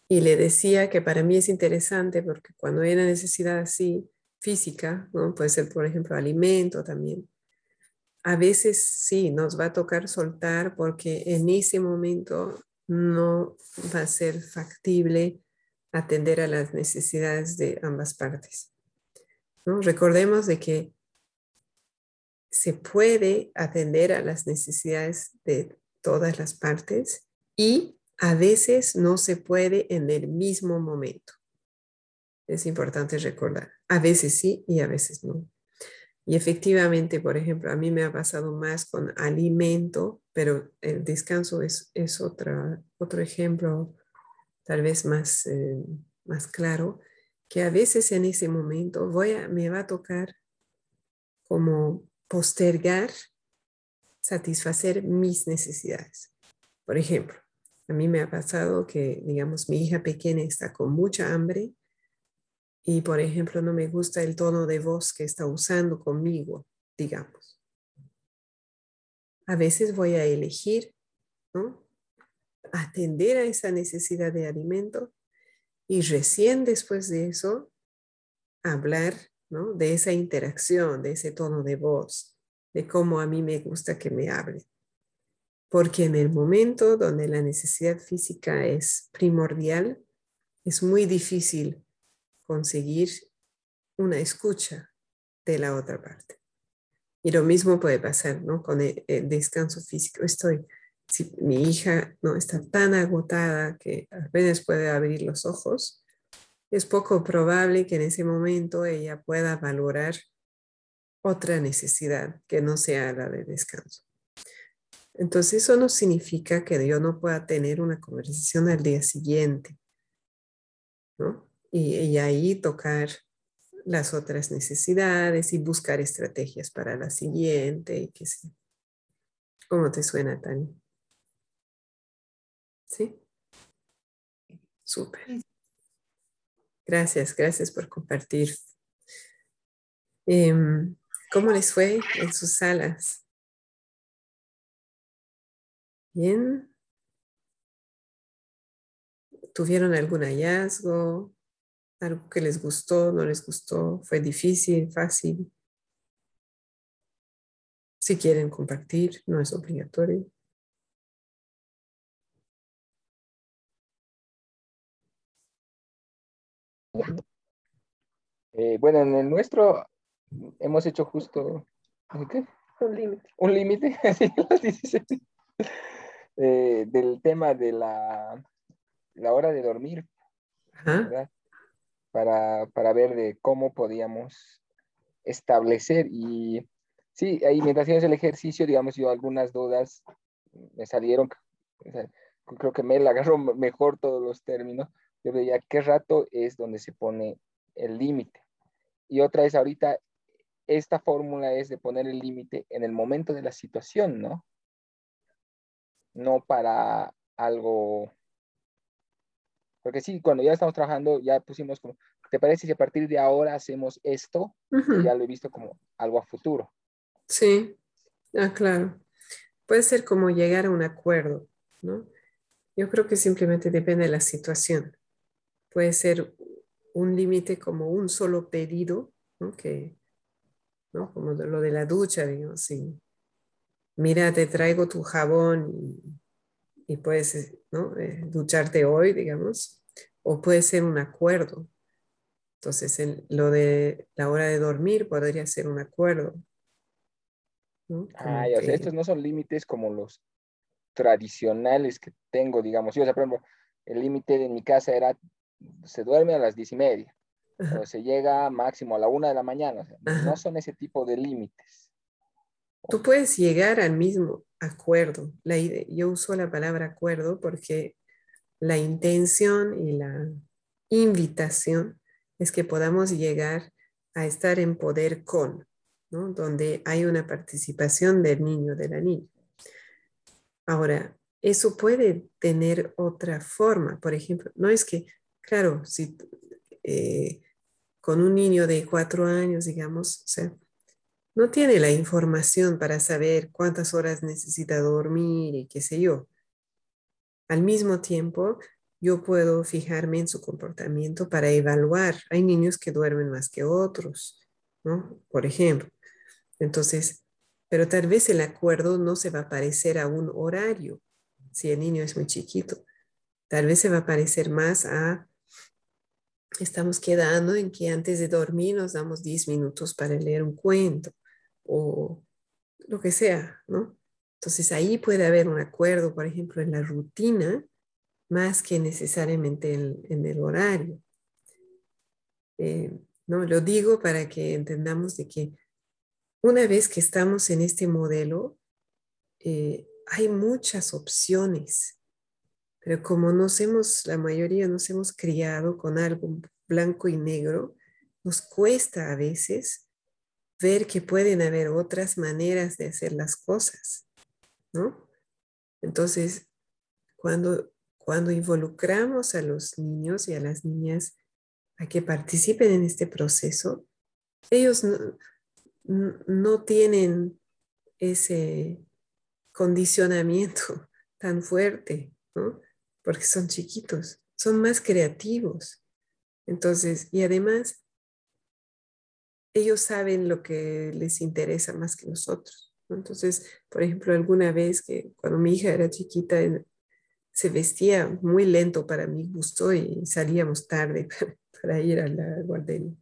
Y le decía que para mí es interesante porque cuando hay una necesidad así física, ¿no? puede ser por ejemplo alimento también, a veces sí nos va a tocar soltar porque en ese momento no va a ser factible atender a las necesidades de ambas partes. ¿no? Recordemos de que se puede atender a las necesidades de todas las partes y a veces no se puede en el mismo momento. Es importante recordar. A veces sí y a veces no. Y efectivamente, por ejemplo, a mí me ha pasado más con alimento, pero el descanso es, es otra, otro ejemplo tal vez más, eh, más claro, que a veces en ese momento voy a, me va a tocar como postergar satisfacer mis necesidades. Por ejemplo, a mí me ha pasado que, digamos, mi hija pequeña está con mucha hambre y, por ejemplo, no me gusta el tono de voz que está usando conmigo, digamos. A veces voy a elegir, ¿no? Atender a esa necesidad de alimento y recién después de eso hablar, ¿no? De esa interacción, de ese tono de voz, de cómo a mí me gusta que me hable. Porque en el momento donde la necesidad física es primordial, es muy difícil conseguir una escucha de la otra parte. Y lo mismo puede pasar ¿no? con el, descanso físico. Estoy, si mi hija no está tan agotada que apenas puede abrir los ojos, es poco probable que en ese momento ella pueda valorar otra necesidad que no sea la de descanso. Entonces eso no significa que yo no pueda tener una conversación al día siguiente, ¿no? Y, ahí tocar las otras necesidades y buscar estrategias para la siguiente y que sí. ¿Cómo te suena, Tani? ¿Sí? Súper. Gracias, gracias por compartir. Em, ¿Cómo les fue en sus salas? Bien. ¿Tuvieron algún hallazgo? ¿Algo que les gustó, no les gustó? ¿Fue difícil, fácil? Si quieren compartir, no es obligatorio. Eh, bueno, en el nuestro hemos hecho justo un límite. Un límite, eh, del tema de la, la hora de dormir, Para, para ver de cómo podíamos establecer y sí, ahí mientras hacíamos el ejercicio, digamos, yo algunas dudas me salieron, creo que me la agarró mejor todos los términos, yo veía qué rato es donde se pone el límite. Y otra es ahorita esta fórmula es de poner el límite en el momento de la situación, ¿no? No para algo... Porque sí, cuando ya estamos trabajando, ya pusimos como, ¿te parece si a partir de ahora hacemos esto? ya lo he visto como algo a futuro. Sí, ah, claro. Puede ser como llegar a un acuerdo, ¿no? Yo creo que simplemente depende de la situación. Puede ser un límite como un solo pedido, ¿no? Que ¿no? Como lo de la ducha, digo, sí. Mira, te traigo tu jabón y, puedes, ¿no? Eh, ducharte hoy, digamos, o puede ser un acuerdo. Entonces, lo de la hora de dormir podría ser un acuerdo. Ah, o sea, estos no son límites como los tradicionales que tengo, digamos. Yo, o sea, por ejemplo, el límite de mi casa era, se duerme a las diez y media se llega máximo a la una de la mañana. no son ese tipo de límites. Tú puedes llegar al mismo acuerdo. Yo uso la palabra acuerdo porque la intención y la invitación es que podamos llegar a estar en poder con, donde hay una participación del niño, de la niña. Ahora, eso puede tener otra forma. Por ejemplo, no es que claro, si eh, con un niño de cuatro años, digamos, o sea, no tiene la información para saber cuántas horas necesita dormir y qué sé yo. Al mismo tiempo, yo puedo fijarme en su comportamiento para evaluar. Hay niños que duermen más que otros, ¿no? Por ejemplo. Entonces, pero tal vez el acuerdo no se va a parecer a un horario si el niño es muy chiquito. Tal vez se va a parecer más a, estamos quedando en que antes de dormir nos damos 10 minutos para leer un cuento o lo que sea, ¿no? Entonces ahí puede haber un acuerdo, por ejemplo, en la rutina, más que necesariamente en, el horario. Eh, no, lo digo para que entendamos de que una vez que estamos en este modelo, eh, hay muchas opciones, pero como nos hemos, la mayoría nos hemos criado con algo blanco y negro, nos cuesta a veces ver que pueden haber otras maneras de hacer las cosas, ¿no? Entonces, cuando, cuando involucramos a los niños y a las niñas a que participen en este proceso, ellos no, tienen ese condicionamiento tan fuerte, ¿no? Porque son chiquitos, son más creativos. Entonces, y además, ellos saben lo que les interesa más que nosotros. Entonces, por ejemplo, alguna vez que cuando mi hija era chiquita, se vestía muy lento para mi gusto y salíamos tarde para, ir a la guardería.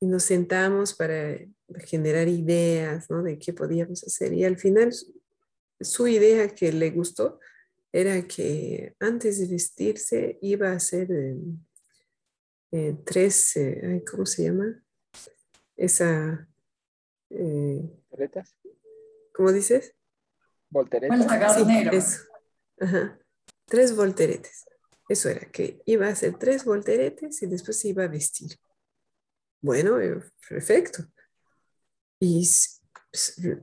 Y nos sentamos para generar ideas ¿no? de qué podíamos hacer. Y al final, su idea que le gustó era que antes de vestirse iba a hacer eh, tres, eh, ¿cómo se llama? Esa... Eh, ¿Cómo dices? Volteretas. Tres volteretes. Eso era, que iba a hacer tres volteretes y después se iba a vestir. Bueno, perfecto. Y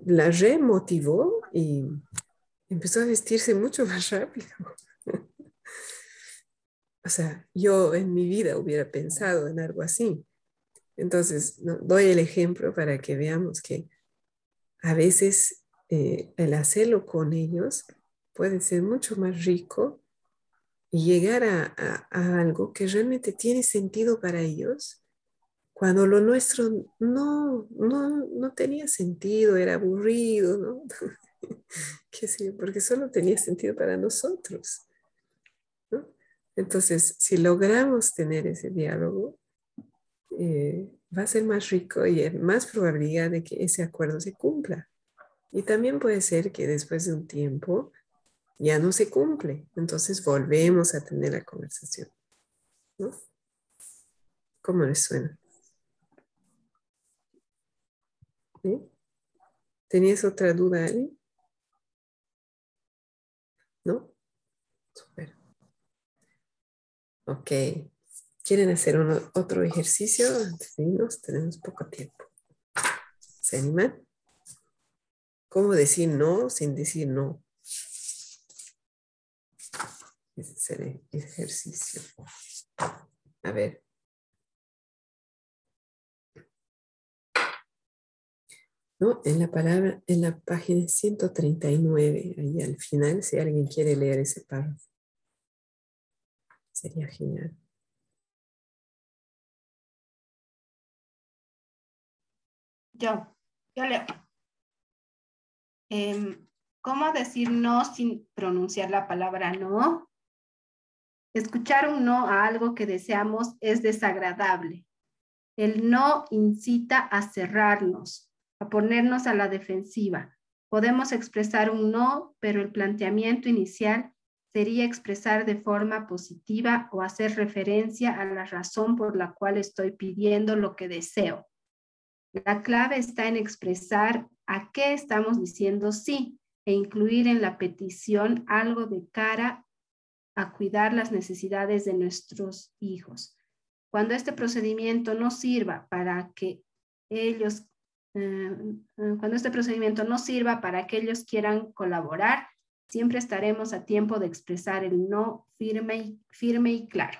la remotivó y empezó a vestirse mucho más rápido. O sea, yo en mi vida hubiera pensado en algo así. Entonces, doy el ejemplo para que veamos que a veces eh, el hacerlo con ellos puede ser mucho más rico y llegar a, algo que realmente tiene sentido para ellos, cuando lo nuestro no, no, no tenía sentido, era aburrido, ¿no? ¿Qué sé Porque solo tenía sentido para nosotros. Entonces, si logramos tener ese diálogo, eh, va a ser más rico y más probabilidad de que ese acuerdo se cumpla. Y también puede ser que después de un tiempo ya no se cumple. Entonces volvemos a tener la conversación. ¿no? ¿Cómo les suena? ¿Tenías otra duda, Ali? ¿No? Super. Ok. ¿Quieren hacer otro ejercicio antes? Tenemos poco tiempo. ¿Se animan? ¿Cómo decir no sin decir no? Ese será el ejercicio. A ver. ¿No? En la palabra, en la página 139, ahí al final, si alguien quiere leer ese párrafo. Sería genial. Yo, yo leo. Em, ¿Cómo decir no sin pronunciar la palabra no? Escuchar un no a algo que deseamos es desagradable. El no incita a cerrarnos, a ponernos a la defensiva. Podemos expresar un no, pero el planteamiento inicial sería expresar de forma positiva o hacer referencia a la razón por la cual estoy pidiendo lo que deseo. La clave está en expresar a qué estamos diciendo sí e incluir en la petición algo de cara a cuidar las necesidades de nuestros hijos. Cuando este procedimiento no sirva para que ellos, eh, eh, cuando este procedimiento no sirva para que ellos quieran colaborar, siempre estaremos a tiempo de expresar el no firme y, firme y claro.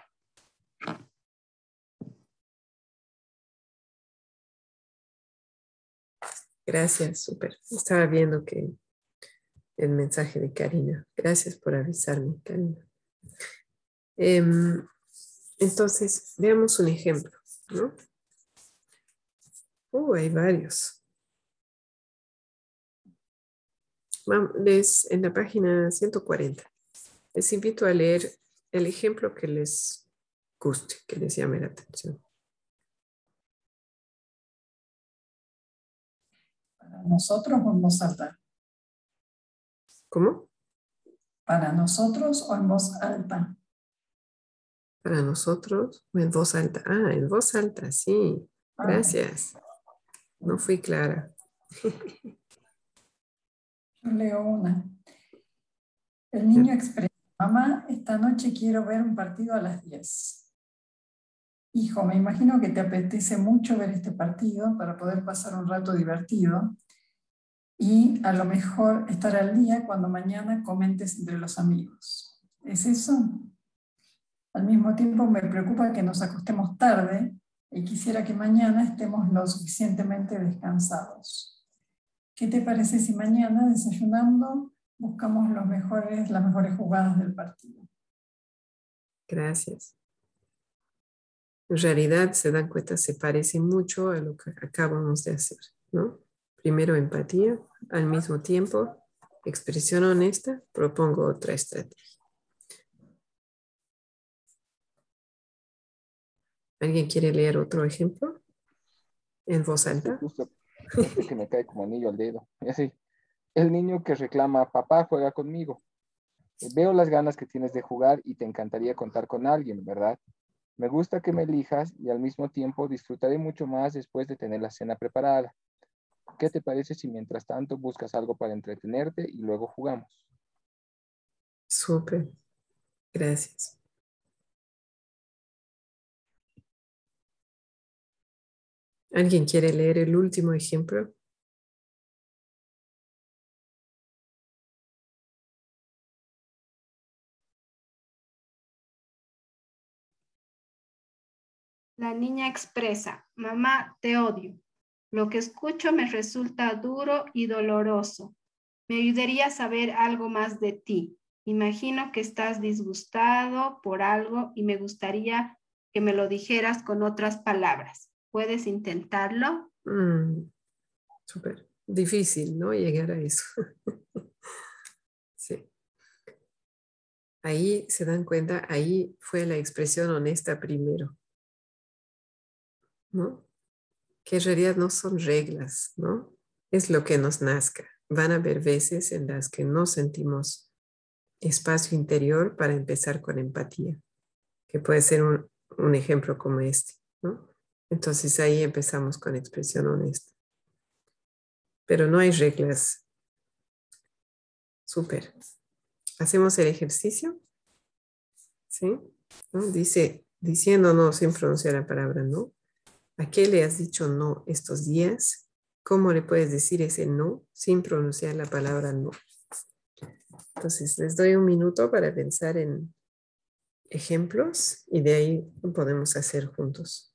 Gracias, súper. Estaba viendo que el mensaje de Karina. Gracias por avisarme, Karina. Em, entonces, veamos un ejemplo, ¿no? Uh, hay varios. Les, en la página 140, les invito a leer el ejemplo que les guste, que les llame la atención. ¿Para nosotros o en voz alta? ¿Cómo? ¿Para nosotros o en voz alta? Para nosotros o en voz alta. Ah, en voz alta, sí. Ah. Gracias. No fui clara. Yo leo una. El niño expresa, mamá, esta noche quiero ver un partido a las 10. Hijo, me imagino que te apetece mucho ver este partido para poder pasar un rato divertido y a lo mejor estar al día cuando mañana comentes entre los amigos. ¿Es eso? Al mismo tiempo me preocupa que nos acostemos tarde y quisiera que mañana estemos lo suficientemente descansados. ¿Qué te parece si mañana desayunando buscamos los mejores, las mejores jugadas del partido? Gracias. En realidad, se dan cuenta, se parece mucho a lo que acabamos de hacer, ¿no? Primero empatía, al mismo tiempo expresión honesta, propongo otra estrategia. ¿Alguien quiere leer otro ejemplo? En voz alta. Que me cae como anillo al dedo. Así. El niño que reclama, papá, juega conmigo. Veo las ganas que tienes de jugar y te encantaría contar con alguien, ¿verdad? Me gusta que me elijas y al mismo tiempo disfrutaré mucho más después de tener la cena preparada. ¿Qué te parece si mientras tanto buscas algo para entretenerte y luego jugamos? Súper. Gracias. ¿Alguien quiere leer el último ejemplo? La niña expresa, mamá, te odio. Lo que escucho me resulta duro y doloroso. Me ayudaría a saber algo más de ti. Imagino que estás disgustado por algo y me gustaría que me lo dijeras con otras palabras. ¿Puedes intentarlo? Mm, súper difícil, ¿no? Llegar a eso. sí. Ahí se dan cuenta, ahí fue la expresión honesta primero. ¿No? Que en realidad no son reglas, ¿no? Es lo que nos nazca. Van a haber veces en las que no sentimos espacio interior para empezar con empatía, que puede ser un, un ejemplo como este, ¿no? Entonces ahí empezamos con expresión honesta. Pero no hay reglas. Súper. ¿Hacemos el ejercicio? ¿Sí? Dice, diciendo no sin pronunciar la palabra no. ¿A qué le has dicho no estos días? ¿Cómo le puedes decir ese no sin pronunciar la palabra no? Entonces, les doy un minuto para pensar en ejemplos y de ahí podemos hacer juntos.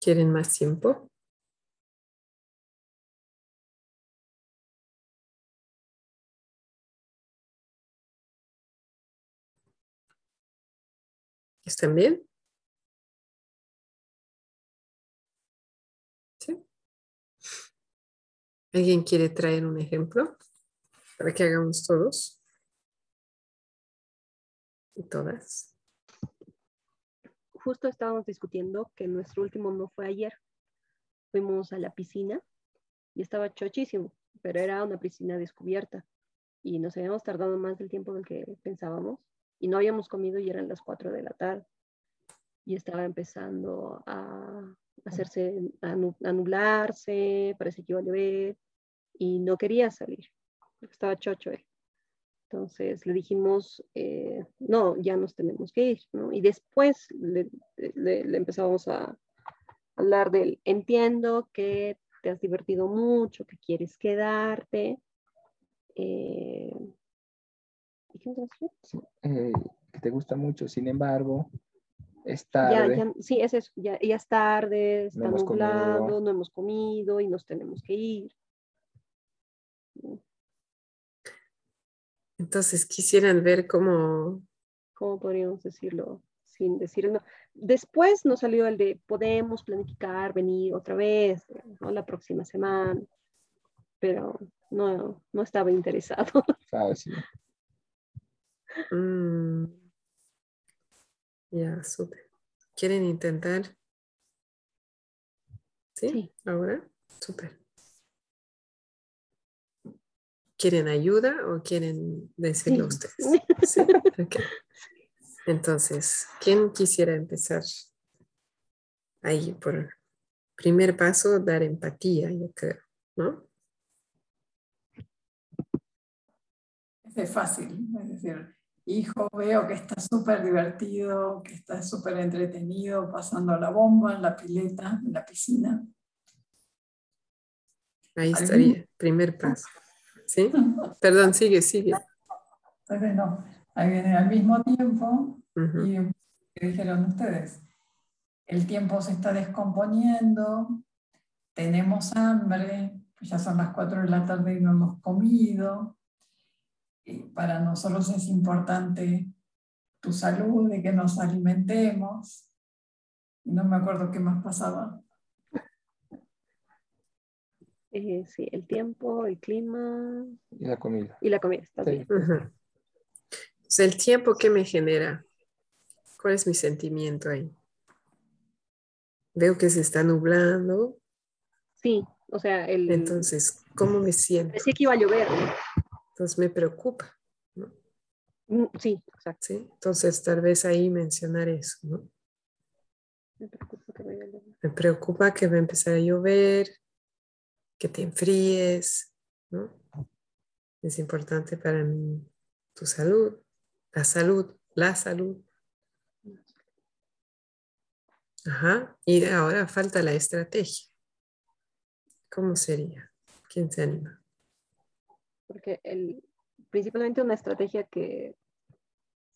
¿Quieren más tiempo? ¿Están bien? ¿Sí? ¿Alguien quiere traer un ejemplo para que hagamos todos? Y todas. Justo estábamos discutiendo que nuestro último no fue ayer. Fuimos a la piscina y estaba chochísimo, pero era una piscina descubierta y nos habíamos tardado más del tiempo del que pensábamos y no habíamos comido y eran las 4 de la tarde y estaba empezando a hacerse, a, nublarse, parece que iba a llover y no quería salir, estaba chocho él. Entonces le dijimos, eh, no, ya nos tenemos que ir, ¿no? Y después le, le empezamos a hablar del, entiendo que te has divertido mucho, que quieres quedarte, eh, eh, que te gusta mucho, sin embargo, es tarde. sí, es eso, ya, es tarde, está nublado, no hemos comido y nos tenemos que ir. Entonces quisieran ver cómo... ¿Cómo podríamos decirlo? Sin decirlo. Después nos salió el de podemos planificar, venir otra vez, ¿no? la próxima semana, pero no, no estaba interesado. Ah, sí. Mm. Ya, súper. ¿Quieren intentar? ¿Sí? ¿Ahora? Súper. ¿Quieren ayuda o quieren decirlo ustedes? ¿Sí? Entonces, ¿quién quisiera empezar? Ahí, por primer paso, dar empatía, yo creo, ¿no? es fácil. Es decir, hijo, veo que está súper divertido, que está súper entretenido, pasando la bomba en la pileta, en la piscina. Ahí estaría, primer paso. ¿Sí? Perdón, sigue, sigue. Entonces, no, ahí viene al mismo tiempo y dijeron ustedes, el tiempo se está descomponiendo, tenemos hambre, ya son las 4 de la tarde y no hemos comido, para nosotros es importante tu salud, de que nos alimentemos. No me acuerdo qué más pasaba. Eh, sí, el tiempo, el clima. Y la comida. Y la comida, está bien. el tiempo que me genera. ¿Cuál es mi sentimiento ahí? Veo que se está nublando. Sí, o sea, el... Entonces, ¿cómo me siento? Decía que iba a llover. Entonces me preocupa, ¿no? Mm, sí, exacto. ¿Sí? Entonces tal vez ahí mencionar eso, ¿no? Me preocupa que vaya a llover. Me preocupa que va a empezar a llover, que te enfríes, ¿no? Es importante para mí tu salud, la salud, la salud. Ajá, y ahora falta la estrategia. ¿Cómo sería? ¿Quién se anima? porque el, principalmente una estrategia que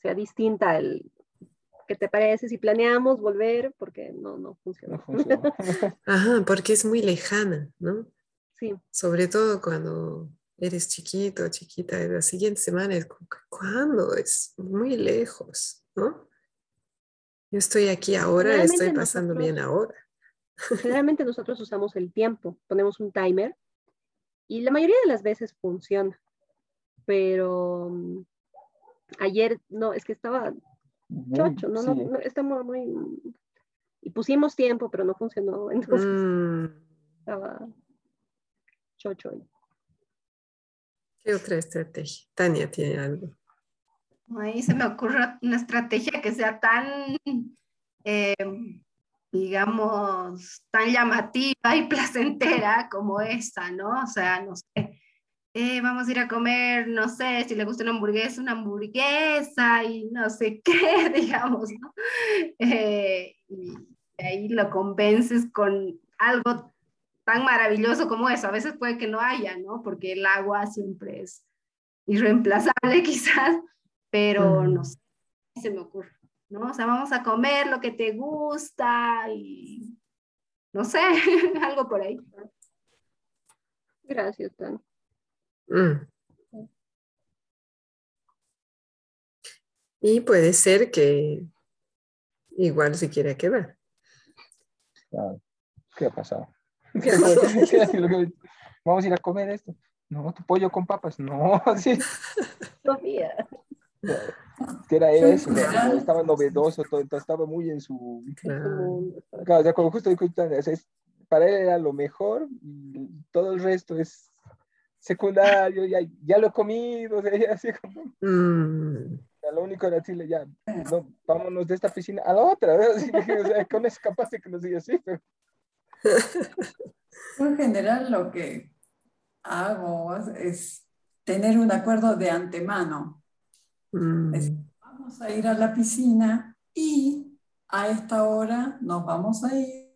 sea distinta al que te parece si planeamos volver, porque no, no funciona. Ajá, porque es muy lejana, ¿no? Sí. Sobre todo cuando eres chiquito, chiquita, la siguiente semana es como, ¿cuándo? Es muy lejos, ¿no? Yo estoy aquí ahora, estoy pasando bien ahora. Generalmente nosotros usamos el tiempo, ponemos un timer y la mayoría de las veces funciona. Pero mm, ayer, no, es que estaba chocho, no, no, no, estamos muy... Y pusimos tiempo, pero no funcionó. Entonces mm. estaba chocho. ¿Qué otra estrategia? Tania tiene algo. Ahí se me ocurre una estrategia que sea tan eh, digamos, tan llamativa y placentera como esta, ¿no? O sea, no sé, eh, vamos a ir a comer, no sé, si le gusta una hamburguesa, una hamburguesa y no sé qué, digamos, ¿no? Eh, y ahí lo convences con algo tan maravilloso como eso. A veces puede que no haya, ¿no? Porque el agua siempre es irreemplazable quizás, pero no sé, se me ocurre. ¿no? O sea, vamos a comer lo que te gusta y no sé, algo por ahí. Gracias, Tani. Mm. Y puede ser que igual se quiere quedar. ¿Qué ha pasado? Vamos a ir a comer esto. No, tu pollo con papas. No, sí. Sofía. Que era eso, estaba novedoso, todo, estaba muy en su. Claro, ya como justo para él era lo mejor y todo el resto es secundario, ya, ya lo he comido, o sea, ya así como... Mm. lo único era decirle, ya, no, vámonos de esta piscina a la otra, o sea, con eso capaz de que nos diga así, pero... En general lo que hago es tener un acuerdo de antemano. Mm. vamos a ir a la piscina y a esta hora nos vamos a ir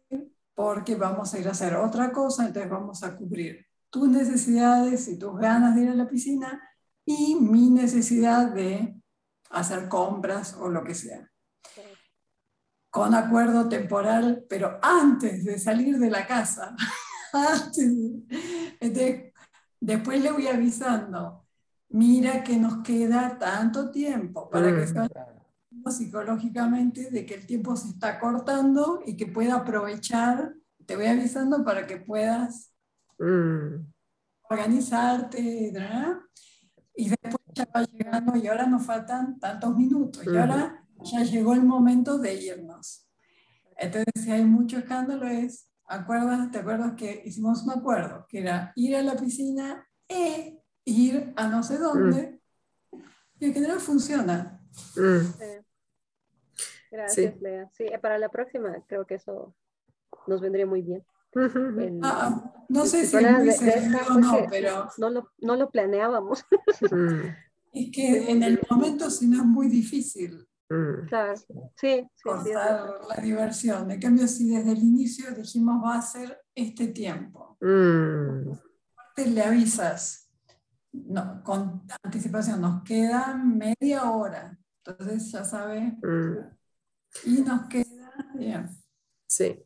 porque vamos a ir a hacer otra cosa, entonces vamos a cubrir tus necesidades y tus ganas de ir a la piscina y mi necesidad de hacer compras o lo que sea. Con acuerdo temporal, pero antes de salir de la casa. después le voy avisando, mira que nos queda tanto tiempo para que mm. psicológicamente de que el tiempo se está cortando y que pueda aprovechar. Te voy avisando para que puedas Mm. Organizarte, y después ya va llegando y ahora nos faltan tantos minutos y ahora ya llegó el momento de irnos. Entonces, si hay mucho escándalo es, ¿acuerdas? ¿te acuerdas que hicimos un acuerdo? Que era ir a la piscina e ir a no sé dónde. Y en general funciona. Mm. Gracias, Lea. Sí, para la próxima creo que eso nos vendría muy bien. Ah, no sé si es muy no, pero... No lo, no lo planeábamos. Mm. es que en el momento si no es muy difícil. Mm. Claro, sí, sí, la diversión. En cambio, si desde el inicio dijimos va a ser este tiempo, mm. le avisas, no, con anticipación, nos queda media hora, entonces ya sabes, y nos queda. Sí.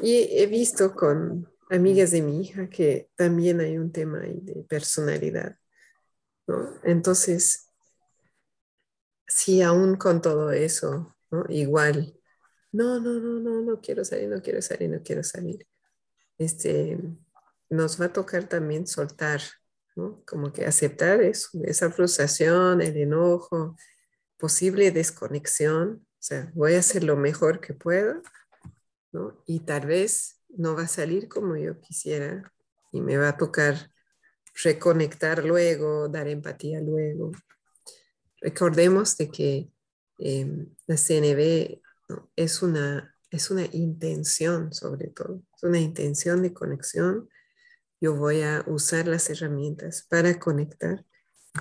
Y he visto con amigas de mi hija que también hay un tema ahí de personalidad. ¿no? Entonces, si aún con todo eso, ¿no? igual, no, no, no, no, no quiero salir, no quiero salir, no quiero salir. Este, nos va a tocar también soltar, ¿no? como que aceptar eso, esa frustración, el enojo, posible desconexión. O sea, voy a hacer lo mejor que puedo y tal vez no va a salir como yo quisiera y me va a tocar reconectar luego, dar empatía luego. Recordemos de que em, la CNB es, una, es una intención sobre todo, es una intención de conexión. Yo voy a usar las herramientas para conectar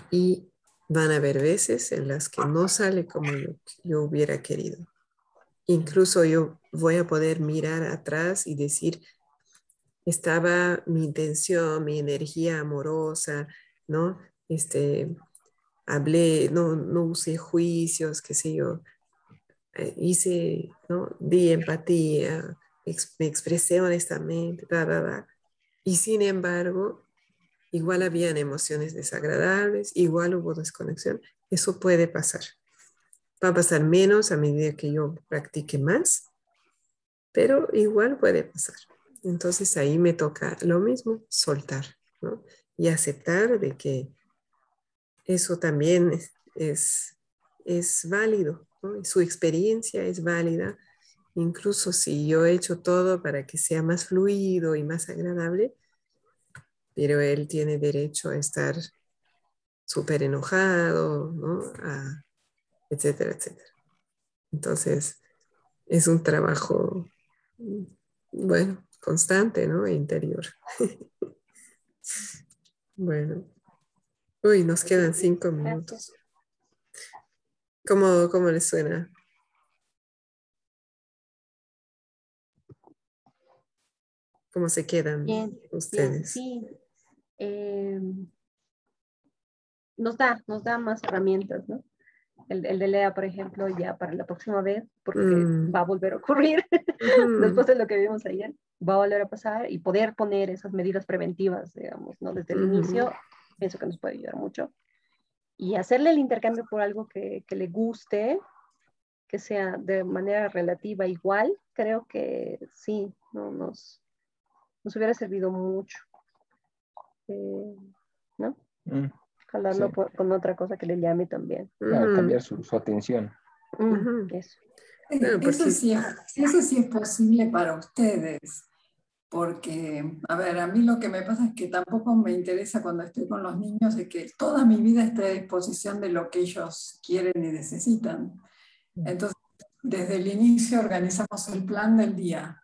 y van a haber veces en las que no sale como yo hubiera querido. Incluso yo voy a poder mirar atrás y decir, estaba mi intención, mi energía amorosa, ¿no? Este, hablé, no, no usé juicios, qué sé yo, eh, hice, ¿no? Di empatía, me expresé honestamente, Y sin embargo, igual habían emociones desagradables, igual hubo desconexión. Eso puede pasar. Va a pasar menos a medida que yo practique más, pero igual puede pasar. Entonces ahí me toca lo mismo, soltar ¿no? y aceptar de que eso también es, es, válido, ¿no? su experiencia es válida, incluso si yo he hecho todo para que sea más fluido y más agradable, pero él tiene derecho a estar súper enojado, ¿no? etcétera, etcétera. Entonces, es un trabajo, bueno, constante, ¿no? Interior. bueno. Uy, nos quedan cinco minutos. ¿Cómo, cómo les suena? ¿Cómo se quedan ustedes? sí. Em, nos da, nos da más herramientas, ¿no? el, el, de Lea, por ejemplo, ya para la próxima vez, porque mm. va a volver a ocurrir después de lo que vimos ayer, va a volver a pasar y poder poner esas medidas preventivas, digamos, ¿no? Desde el inicio, pienso que nos puede ayudar mucho. Y hacerle el intercambio por algo que, que le guste, que sea de manera relativa igual, creo que sí, no, nos, nos hubiera servido mucho. Eh, ¿No? Mm, Jalarlo con otra cosa que le llame también. cambiar su, atención. Eso. eso, sí, eso sí es posible para ustedes porque, a ver, a mí lo que me pasa es que tampoco me interesa cuando estoy con los niños es que toda mi vida esté a disposición de lo que ellos quieren y necesitan. Entonces, desde el inicio organizamos el plan del día.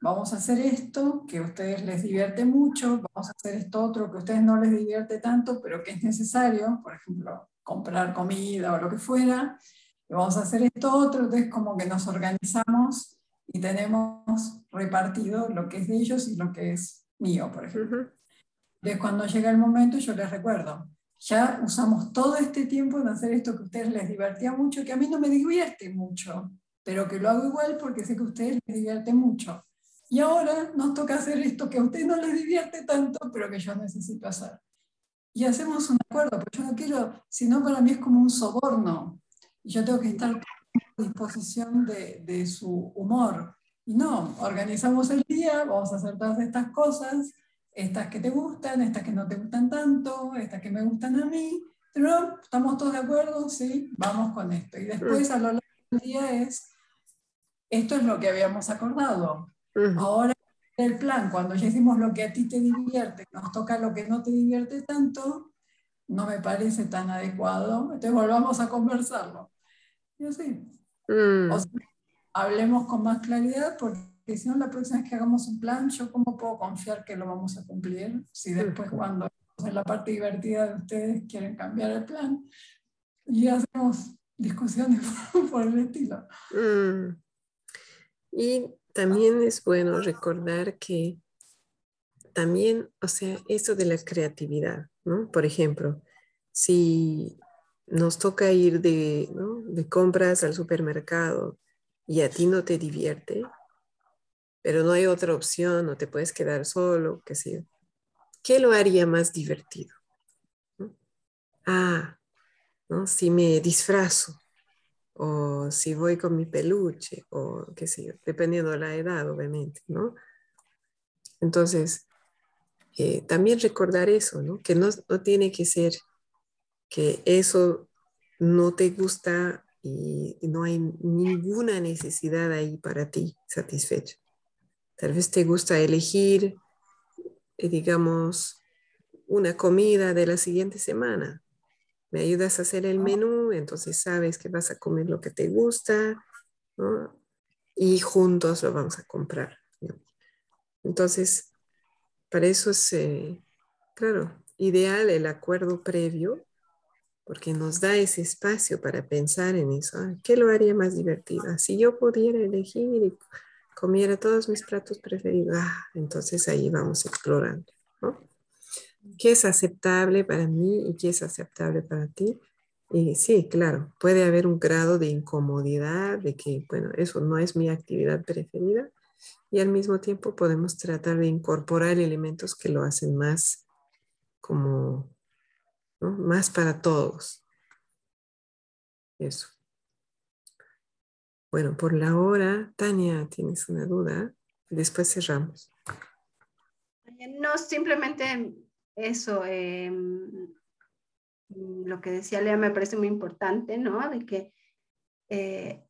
Vamos a hacer esto que a ustedes les divierte mucho, vamos a hacer esto otro que a ustedes no les divierte tanto, pero que es necesario, por ejemplo, comprar comida o lo que fuera, y vamos a hacer esto otro, entonces como que nos organizamos y tenemos repartido lo que es de ellos y lo que es mío, por ejemplo. Entonces, cuando llega el momento, yo les recuerdo, ya usamos todo este tiempo en hacer esto que a ustedes les divertía mucho, que a mí no me divierte mucho, pero que lo hago igual porque sé que a ustedes les divierte mucho. Y ahora nos toca hacer esto que a ustedes no les divierte tanto, pero que yo necesito hacer. Y hacemos un acuerdo, porque yo no quiero, sino para mí es como un soborno. Y yo tengo que estar disposición de, de, su humor. Y no, organizamos el día, vamos a hacer todas estas cosas, estas que te gustan, estas que no te gustan tanto, estas que me gustan a mí, pero estamos todos de acuerdo, sí, vamos con esto. Y después a lo largo del día es, esto es lo que habíamos acordado. Ahora el plan, cuando ya hicimos lo que a ti te divierte, nos toca lo que no te divierte tanto, no me parece tan adecuado, entonces volvamos a conversarlo. Y así. Mm. hablemos con más claridad porque si no, la próxima vez que hagamos un plan, yo cómo puedo confiar que lo vamos a cumplir si después cuando en la parte divertida de ustedes quieren cambiar el plan y hacemos discusiones por el estilo. Mm. Y también es bueno recordar que también, o sea, eso de la creatividad, ¿no? Por ejemplo, si nos toca ir de, compras al supermercado y a ti no te divierte, pero no hay otra opción, no te puedes quedar solo, qué sé yo. ¿Qué lo haría más divertido? Ah, ¿no? si me disfrazo, o si voy con mi peluche, o qué sé yo, dependiendo de la edad, obviamente, ¿no? Entonces, eh, también recordar eso, ¿no? Que no, no tiene que ser que eso no te gusta y no hay ninguna necesidad ahí para ti satisfecha. Tal vez te gusta elegir, eh, digamos, una comida de la siguiente semana. Me ayudas a hacer el menú, entonces sabes que vas a comer lo que te gusta, Y juntos lo vamos a comprar. Entonces, para eso es, eh, claro, ideal el acuerdo previo porque nos da ese espacio para pensar en eso. Ah, ¿Qué lo haría más divertido? Si yo pudiera elegir y comiera todos mis platos preferidos, ah, entonces ahí vamos explorando. ¿no? ¿Qué es aceptable para mí y qué es aceptable para ti? Y sí, claro, puede haber un grado de incomodidad, de que, bueno, eso no es mi actividad preferida, y al mismo tiempo podemos tratar de incorporar elementos que lo hacen más como más para todos. Eso. Bueno, por la hora, Tania, ¿tienes una duda? Después cerramos. No, simplemente eso. Em, lo que decía Lea me parece muy importante, ¿no? De que eh,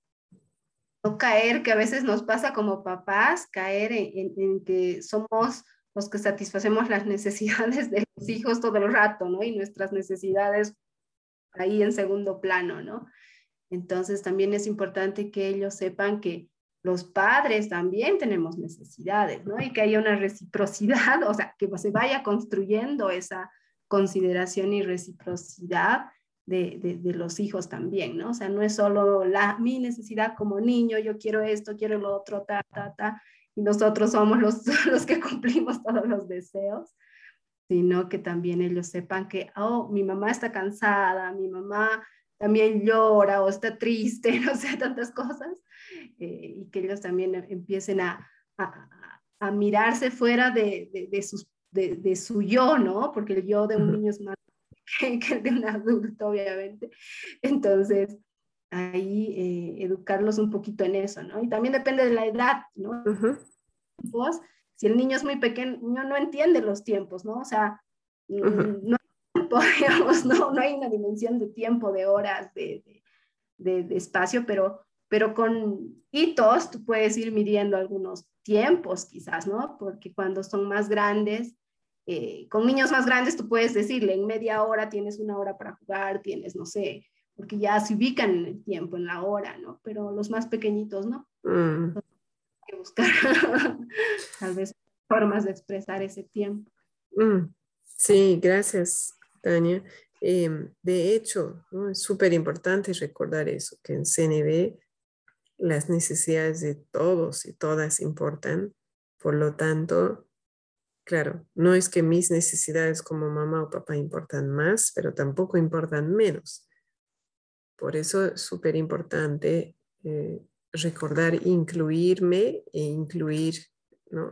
no caer, que a veces nos pasa como papás, caer en que somos los que satisfacemos las necesidades de los hijos todo el rato, ¿no? Y nuestras necesidades ahí en segundo plano, ¿no? Entonces también es importante que ellos sepan que los padres también tenemos necesidades, ¿no? Y que haya una reciprocidad, o sea, que se vaya construyendo esa consideración y reciprocidad de, de, de, los hijos también, ¿no? O sea, no es solo la, mi necesidad como niño, yo quiero esto, quiero lo otro, ta, ta, ta, y nosotros somos los, los que cumplimos todos los deseos, sino que también ellos sepan que, oh, mi mamá está cansada, mi mamá también llora o está triste, no sé, tantas cosas, eh, y que ellos también empiecen a, a, a mirarse fuera de, de, de, sus, de, su yo, ¿no? Porque el yo de un niño es más que el de un adulto, obviamente. Entonces, ahí eh, educarlos un poquito en eso, ¿no? Y también depende de la edad, ¿no? Si el niño es muy pequeño, no entiende los tiempos, ¿no? O sea, no, no, no, hay una dimensión de tiempo, de horas, de, de, de, espacio, pero, pero con hitos tú puedes ir midiendo algunos tiempos quizás, ¿no? Porque cuando son más grandes, eh, con niños más grandes tú puedes decirle, en media hora tienes una hora para jugar, tienes, no sé, porque ya se ubican en el tiempo, en la hora, ¿no? Pero los más pequeñitos, ¿no? Mm. Buscar tal vez formas de expresar ese tiempo. Mm. Sí, gracias, Tania. Em, de hecho, es súper importante recordar eso, que en CNB las necesidades de todos y todas importan. Por lo tanto, Claro, no es que mis necesidades como mamá o papá importan más, pero tampoco importan menos. Por eso es súper importante eh, recordar incluirme e incluir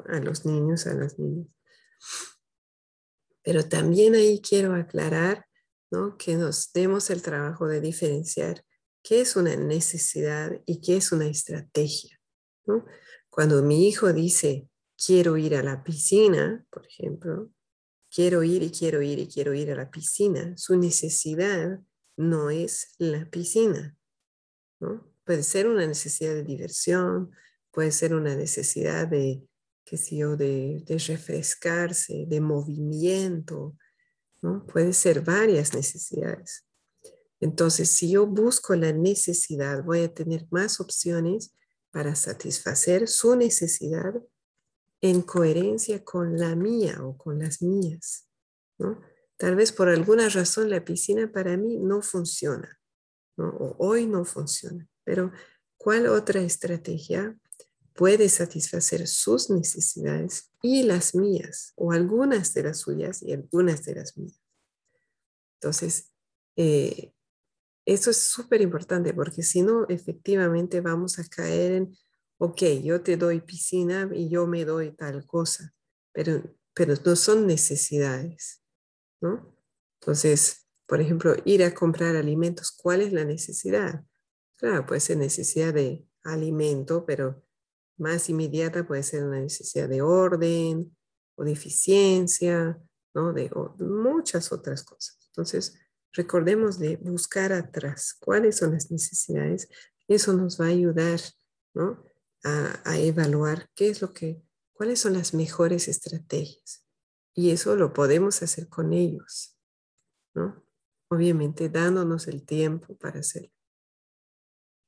a los niños, a las niñas. Pero también ahí quiero aclarar que nos demos el trabajo de diferenciar qué es una necesidad y qué es una estrategia. Cuando mi hijo dice, quiero ir a la piscina, por ejemplo, quiero ir y quiero ir y quiero ir a la piscina, su necesidad no es la piscina. ¿no? Puede ser una necesidad de diversión, puede ser una necesidad de, qué sé yo, de, refrescarse, de movimiento, ¿no? Puede ser varias necesidades. Entonces, si yo busco la necesidad, voy a tener más opciones para satisfacer su necesidad en coherencia con la mía o con las mías. Tal vez por alguna razón la piscina para mí no funciona, o hoy no funciona, pero ¿cuál otra estrategia puede satisfacer sus necesidades y las mías, o algunas de las suyas y algunas de las mías? Entonces, eh, eso es súper importante porque si no, efectivamente vamos a caer en ok, yo te doy piscina y yo me doy tal cosa, pero, pero no son necesidades, ¿no? Entonces, por ejemplo, ir a comprar alimentos, ¿cuál es la necesidad? Claro, puede ser necesidad de alimento, pero más inmediata puede ser una necesidad de orden o de eficiencia, ¿no? De muchas otras cosas. Entonces, recordemos de buscar atrás cuáles son las necesidades. Eso nos va a ayudar, ¿no? a, evaluar qué es lo que, cuáles son las mejores estrategias. Y eso lo podemos hacer con ellos, ¿no? Obviamente dándonos el tiempo para hacerlo.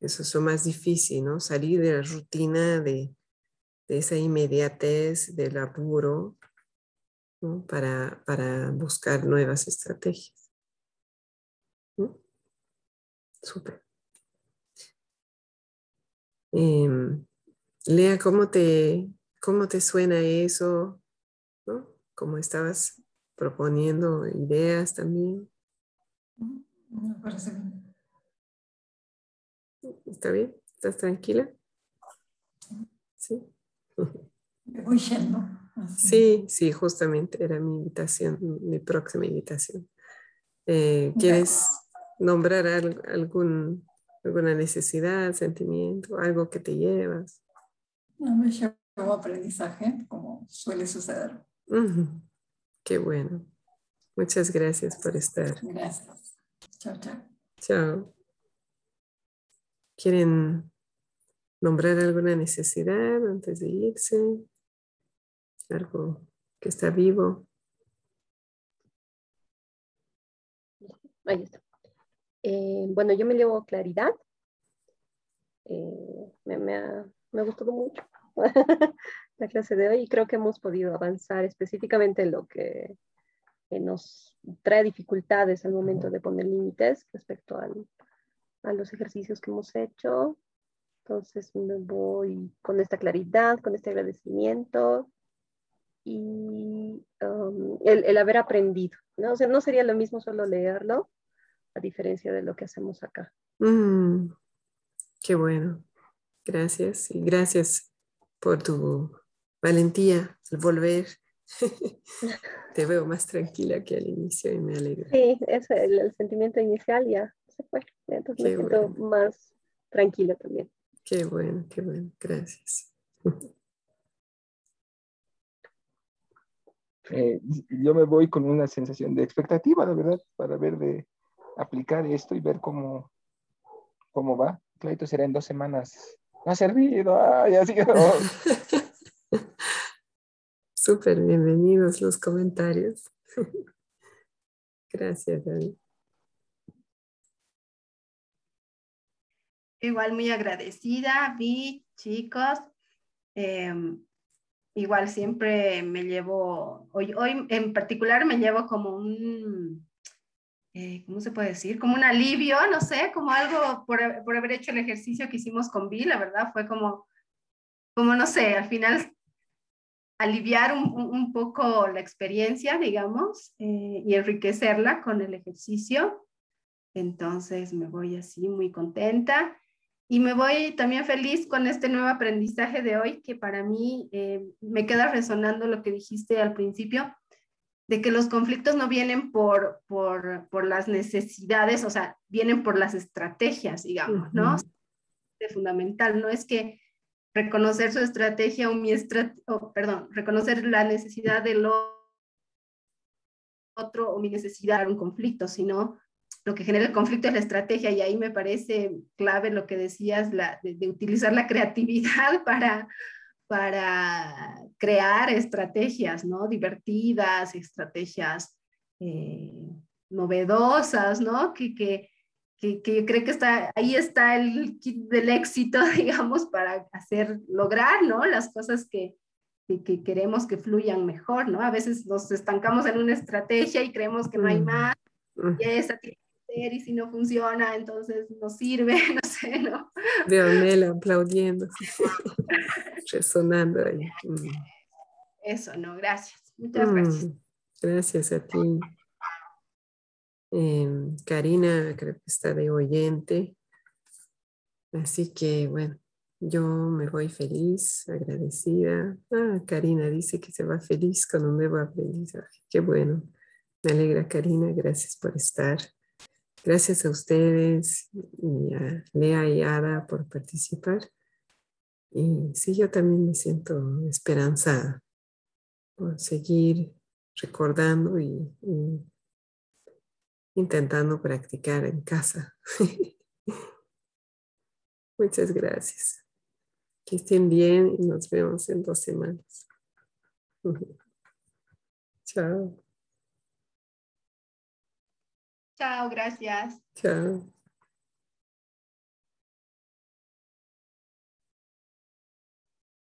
Eso es lo más difícil, ¿no? Salir de la rutina de, esa inmediatez, del apuro, para, buscar nuevas estrategias. ¿no? Súper. Em, Lea, ¿cómo te, cómo te suena eso? ¿No? ¿Cómo estabas proponiendo ideas también? Me parece bien. ¿Está bien? ¿Estás tranquila? Sí. Me voy yendo. Sí, sí, justamente era mi invitación, mi próxima invitación. Eh, ¿Quieres nombrar algún, alguna necesidad, sentimiento, algo que te llevas? No me llevo aprendizaje, como suele suceder. Qué bueno. Muchas gracias por estar. Gracias. Chao, chao. Chao. ¿Quieren nombrar alguna necesidad antes de irse? Algo que está vivo. Ahí está. Eh, bueno, yo me llevo claridad. Eh, me, ha, me ha gustado mucho la clase de hoy y creo que hemos podido avanzar específicamente en lo que, nos trae dificultades al momento de poner límites respecto a los ejercicios que hemos hecho. Entonces me voy con esta claridad, con este agradecimiento y um, el, haber aprendido. ¿no? no sería lo mismo solo leerlo, a diferencia de lo que hacemos acá. Mm, qué bueno. Gracias y gracias por tu valentía al volver. Te veo más tranquila que al inicio y me alegra. Sí, es el, sentimiento inicial ya se fue. Entonces me siento más tranquila también. Qué bueno, qué bueno. Gracias. Eh, yo me voy con una sensación de expectativa, la verdad, para ver de aplicar esto y ver cómo, cómo va. Claro, será en dos semanas. No ha servido. Ay, así, Súper bienvenidos los comentarios. Gracias, Dani. Igual muy agradecida, vi, chicos. Em, igual siempre me llevo, hoy, hoy en particular me llevo como un, eh, ¿cómo se puede decir? Como un alivio, no sé, como algo por, por, haber hecho el ejercicio que hicimos con Vi, la verdad fue como, como no sé, al final aliviar un, un poco la experiencia, digamos, eh, y enriquecerla con el ejercicio. Entonces me voy así muy contenta. Y me voy también feliz con este nuevo aprendizaje de hoy, que para mí eh, me queda resonando lo que dijiste al principio, de que los conflictos no vienen por, por, por las necesidades, o sea, vienen por las estrategias, digamos, ¿no? Es fundamental, no es que reconocer su estrategia o mi estrategia, perdón, reconocer la necesidad del otro o mi necesidad de un conflicto, sino lo que genera el conflicto es la estrategia y ahí me parece clave lo que decías la, de, utilizar la creatividad para, para crear estrategias, ¿no? Divertidas, estrategias eh, novedosas, ¿no? Que, que, que, que, yo creo que está, ahí está el kit del éxito, digamos, para hacer, lograr, ¿no? Las cosas que, que, queremos que fluyan mejor, ¿no? A veces nos estancamos en una estrategia y creemos que no hay más, y esa tiene y si no funciona, entonces no sirve, no sé, ¿no? De aplaudiendo, resonando ahí. Mm. Eso, no, gracias. Muchas gracias. Mm, gracias a ti. Em, Karina creo que está de oyente. Así que bueno, yo me voy feliz, agradecida. Ah, Karina dice que se va feliz con un nuevo aprendizaje. Qué bueno. Me alegra, Karina. Gracias por estar. Gracias a ustedes y a Lea y Ada por participar. Y sí, yo también me siento esperanzada por seguir recordando y, intentando practicar en casa. Muchas gracias. Que estén bien y nos vemos en dos semanas. Chao. Chao, gracias. Chao.